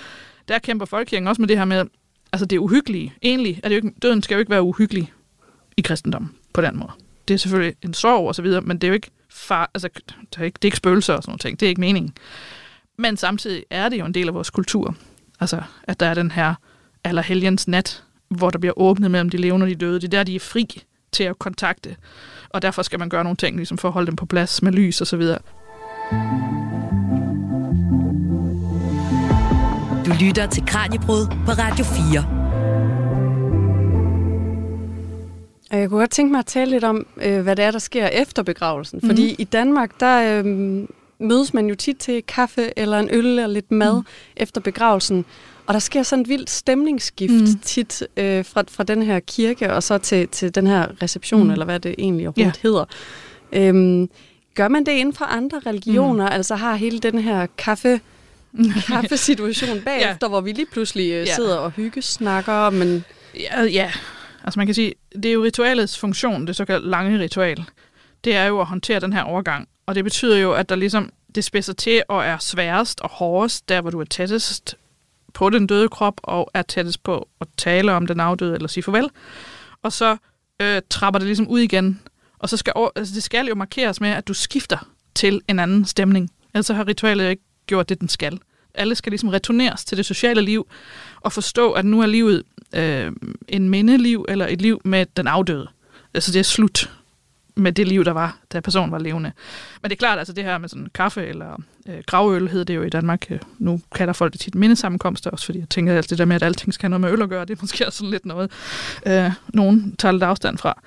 der kæmper folkekirken også med det her med, altså det uhyggelige. Egentlig er det jo ikke, døden skal jo ikke være uhyggelig i kristendommen på den måde. Det er selvfølgelig en sorg og så videre, men det er jo ikke far, altså, det er ikke, det er ikke spøgelser og sådan noget ting. Det er ikke meningen. Men samtidig er det jo en del af vores kultur. Altså, at der er den her allerhelgens nat, hvor der bliver åbnet mellem de levende og de døde. Det er der, de er fri til at kontakte. Og derfor skal man gøre nogle ting, ligesom for at holde dem på plads med lys og så videre. Du lytter til Kranjebrud på Radio 4. Og jeg kunne godt tænke mig at tale lidt om, øh, hvad det er, der sker efter begravelsen. Mm. Fordi i Danmark, der øh, mødes man jo tit til kaffe eller en øl eller lidt mad mm. efter begravelsen. Og der sker sådan et vildt stemningsskift mm. tit øh, fra, fra den her kirke og så til, til den her reception, mm. eller hvad det egentlig overhovedet yeah. hedder. Øhm, gør man det inden for andre religioner? Mm. Altså har hele den her kaffe kaffesituation bagefter, ja. hvor vi lige pludselig øh, sidder ja. og hyggesnakker, men... Ja, ja, Altså man kan sige, det er jo ritualets funktion, det såkaldte lange ritual. Det er jo at håndtere den her overgang. Og det betyder jo, at der ligesom, det spidser til og er sværest og hårdest, der hvor du er tættest på den døde krop, og er tættest på at tale om den afdøde eller sige farvel. Og så øh, trapper det ligesom ud igen, Og så skal, altså det skal jo markeres med, at du skifter til en anden stemning. Ellers har ritualet ikke gjort det, den skal. Alle skal ligesom returneres til det sociale liv og forstå, at nu er livet øh, en mindeliv eller et liv med den afdøde. Altså det er slut med det liv, der var, da personen var levende. Men det er klart, altså det her med sådan kaffe eller øh, gravøl, hedder det jo i Danmark. Øh, nu kalder folk det tit mindesammenkomster, også fordi jeg tænker, at det der med, at alting skal have noget med øl at gøre, det er måske også sådan lidt noget, øh, nogen tager lidt afstand fra.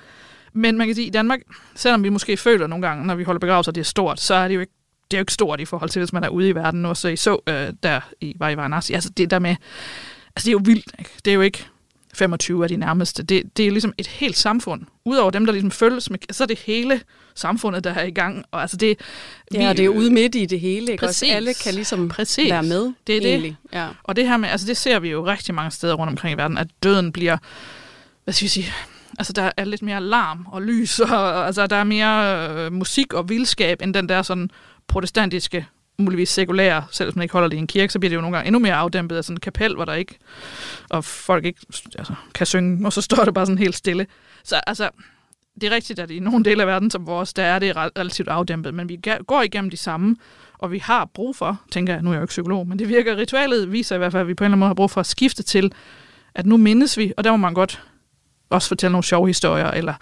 Men man kan sige, at i Danmark, selvom vi måske føler nogle gange, når vi holder begravelser, det er stort, så er det jo ikke det er jo ikke stort i forhold til, hvis man er ude i verden. Og så I så øh, der i, var i Varanasi. Altså det der med, altså det er jo vildt. Ikke? Det er jo ikke 25 af de nærmeste. Det, det er ligesom et helt samfund. Udover dem, der ligesom følges med, så er det hele samfundet, der er i gang. Og altså det, ja, og det er ude midt i det hele. Ikke? Præcis. Også alle kan ligesom Præcis. være med. Det er egentlig. det. Ja. Og det her med, altså det ser vi jo rigtig mange steder rundt omkring i verden, at døden bliver, hvad skal vi sige, altså der er lidt mere larm og lys, og altså der er mere øh, musik og vildskab, end den der sådan protestantiske muligvis sekulære, selvom man ikke holder det i en kirke, så bliver det jo nogle gange endnu mere afdæmpet af sådan en kapel, hvor der ikke, og folk ikke altså, kan synge, og så står det bare sådan helt stille. Så altså, det er rigtigt, at i nogle dele af verden som vores, der er det relativt afdæmpet, men vi går igennem de samme, og vi har brug for, tænker jeg, nu er jeg jo ikke psykolog, men det virker, ritualet viser i hvert fald, at vi på en eller anden måde har brug for at skifte til, at nu mindes vi, og der må man godt også fortælle nogle sjove historier, eller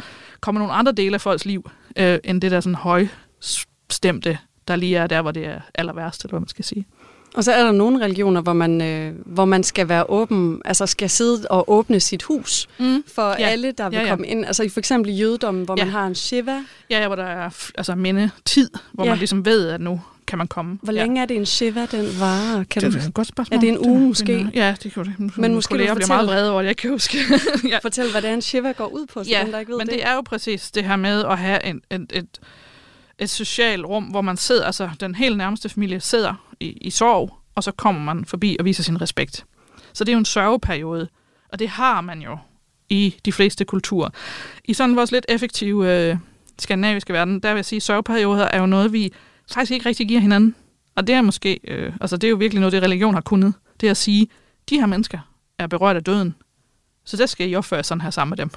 komme nogle andre dele af folks liv, øh, end det der sådan højstemte der lige er der, hvor det er aller værst, eller hvad man skal sige. Og så er der nogle religioner, hvor man, øh, hvor man skal være åben, altså skal sidde og åbne sit hus mm. for ja. alle, der vil ja, ja. komme ind. Altså for eksempel i jødedommen, hvor ja. man har en shiva. Ja, ja hvor der er altså minde tid, hvor ja. man ligesom ved, at nu kan man komme. Hvor længe ja. er det en shiva, den varer? Kan det er et godt spørgsmål. Er det en uge måske? Ja, det kan det. Men måske du bliver meget vrede over, jeg kan huske. ja. Fortæl, hvad det er, en shiva går ud på, så ja, dem, der ikke ved men det. det er jo præcis det her med at have en, et, et, et socialt rum, hvor man sidder, altså den helt nærmeste familie sidder i, i sorg, og så kommer man forbi og viser sin respekt. Så det er jo en sørgeperiode, og det har man jo i de fleste kulturer. I sådan vores lidt effektive øh, skandinaviske verden, der vil jeg sige, at sørgeperioder er jo noget, vi faktisk ikke rigtig giver hinanden. Og det er måske, øh, altså det er jo virkelig noget, det religion har kunnet. Det er at sige, de her mennesker er berørt af døden. Så der skal I opføre sådan her sammen med dem.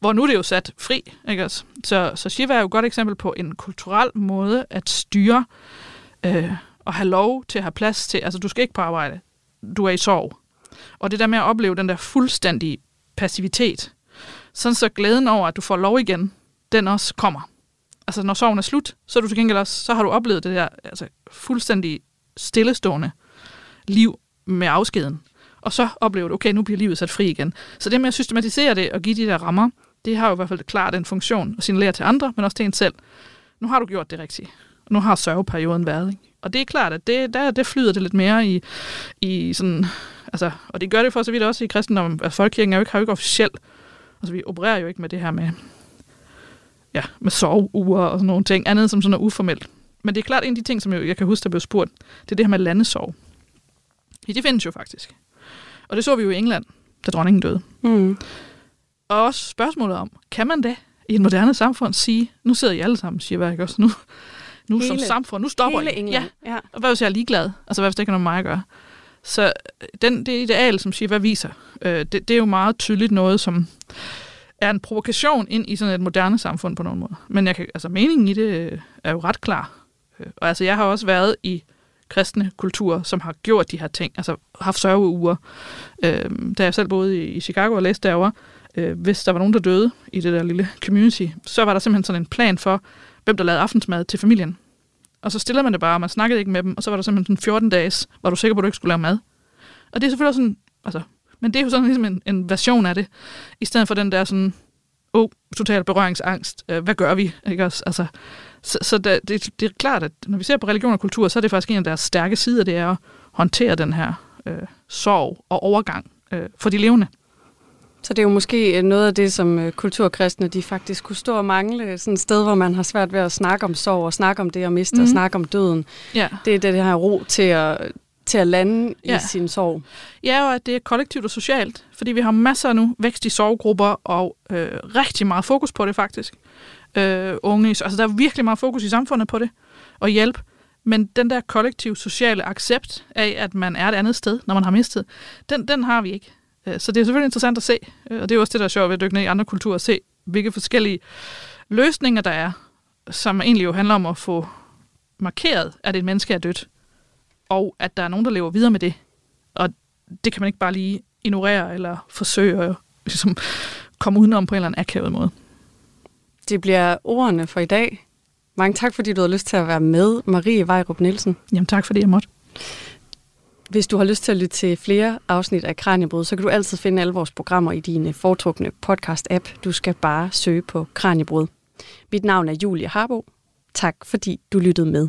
Hvor nu er det jo sat fri. Ikke også? Så, så Shiva er jo et godt eksempel på en kulturel måde at styre øh, og have lov til at have plads til. Altså, du skal ikke på arbejde. Du er i sorg. Og det der med at opleve den der fuldstændige passivitet, sådan så glæden over, at du får lov igen, den også kommer. Altså, når sorgen er slut, så er du til gengæld også, så har du oplevet det der altså, fuldstændig stillestående liv med afskeden. Og så oplever du, okay, nu bliver livet sat fri igen. Så det med at systematisere det og give de der rammer, det har jo i hvert fald klart en funktion at signalere til andre, men også til en selv. Nu har du gjort det rigtigt. Nu har sørgeperioden været. Ikke? Og det er klart, at det, der, det flyder det lidt mere i, i sådan... Altså, og det gør det for så vidt også i kristendommen. Altså, folkekirken er jo ikke, har jo ikke officielt... Altså, vi opererer jo ikke med det her med, ja, med soveuger og sådan nogle ting, andet som sådan er uformelt. Men det er klart, en af de ting, som jeg, jeg kan huske, der blev spurgt, det er det her med landesorg. Ja, det findes jo faktisk. Og det så vi jo i England, da dronningen døde. Mm. Og også spørgsmålet om, kan man det i et moderne samfund sige, nu sidder I alle sammen, siger jeg ikke også nu, nu hele, som samfund, nu stopper hele I. England. Ja. ja. Og hvad hvis jeg er ligeglad? Altså hvad hvis det ikke har noget med mig at gøre? Så den, det ideal, som Shiva viser, øh, det, det er jo meget tydeligt noget, som er en provokation ind i sådan et moderne samfund på nogen måde. Men jeg kan, altså, meningen i det øh, er jo ret klar. Øh, og altså, jeg har også været i kristne kulturer, som har gjort de her ting, altså haft sørgeuger. Øh, da jeg selv boede i, i Chicago og læste derovre, øh, hvis der var nogen, der døde i det der lille community, så var der simpelthen sådan en plan for, hvem der lavede aftensmad til familien. Og så stillede man det bare, og man snakkede ikke med dem, og så var der simpelthen sådan 14 dages, var du sikker på, at du ikke skulle lave mad. Og det er selvfølgelig sådan, altså, men det er jo sådan ligesom en, en version af det, i stedet for den der sådan, åh, oh, total berøringsangst, øh, hvad gør vi? Ikke også? Altså, så så det, det, det er klart, at når vi ser på religion og kultur, så er det faktisk en af deres stærke sider, det er at håndtere den her øh, sorg og overgang øh, for de levende. Så det er jo måske noget af det, som øh, kulturkristne de faktisk kunne stå og mangle. Sådan et sted, hvor man har svært ved at snakke om sorg, og snakke om det at miste, mm. og Mhm. snakke om døden. Ja. Det er det her ro til at, til at lande Ja. i sin sorg. Ja, og at det er kollektivt og socialt, fordi vi har masser nu vækst i sorggrupper, og øh, rigtig meget fokus på det faktisk. Øh, unge, altså der er virkelig meget fokus i samfundet på det, og hjælp. Men den der kollektiv sociale accept af, at man er et andet sted, når man har mistet, den, den har vi ikke. Øh, Så det er selvfølgelig interessant at se, øh, og det er også det, der er sjovt ved at dykke ned i andre kulturer, at se, hvilke forskellige løsninger, der er, som egentlig jo handler om at få markeret, at et menneske er dødt, og at der er nogen, der lever videre med det. Og det kan man ikke bare lige ignorere eller forsøge at ligesom, komme udenom på en eller anden akavet måde. Det bliver ordene for i dag. Mange tak, fordi du har lyst til at være med, Marie Vejrup Nielsen. Jamen tak, fordi jeg måtte. Hvis du har lyst til at lytte til flere afsnit af Kranjebrud, så kan du altid finde alle vores programmer i din foretrukne podcast-app. Du skal bare søge på Kranjebrud. Mit navn er Julie Harbo. Tak fordi du lyttede med.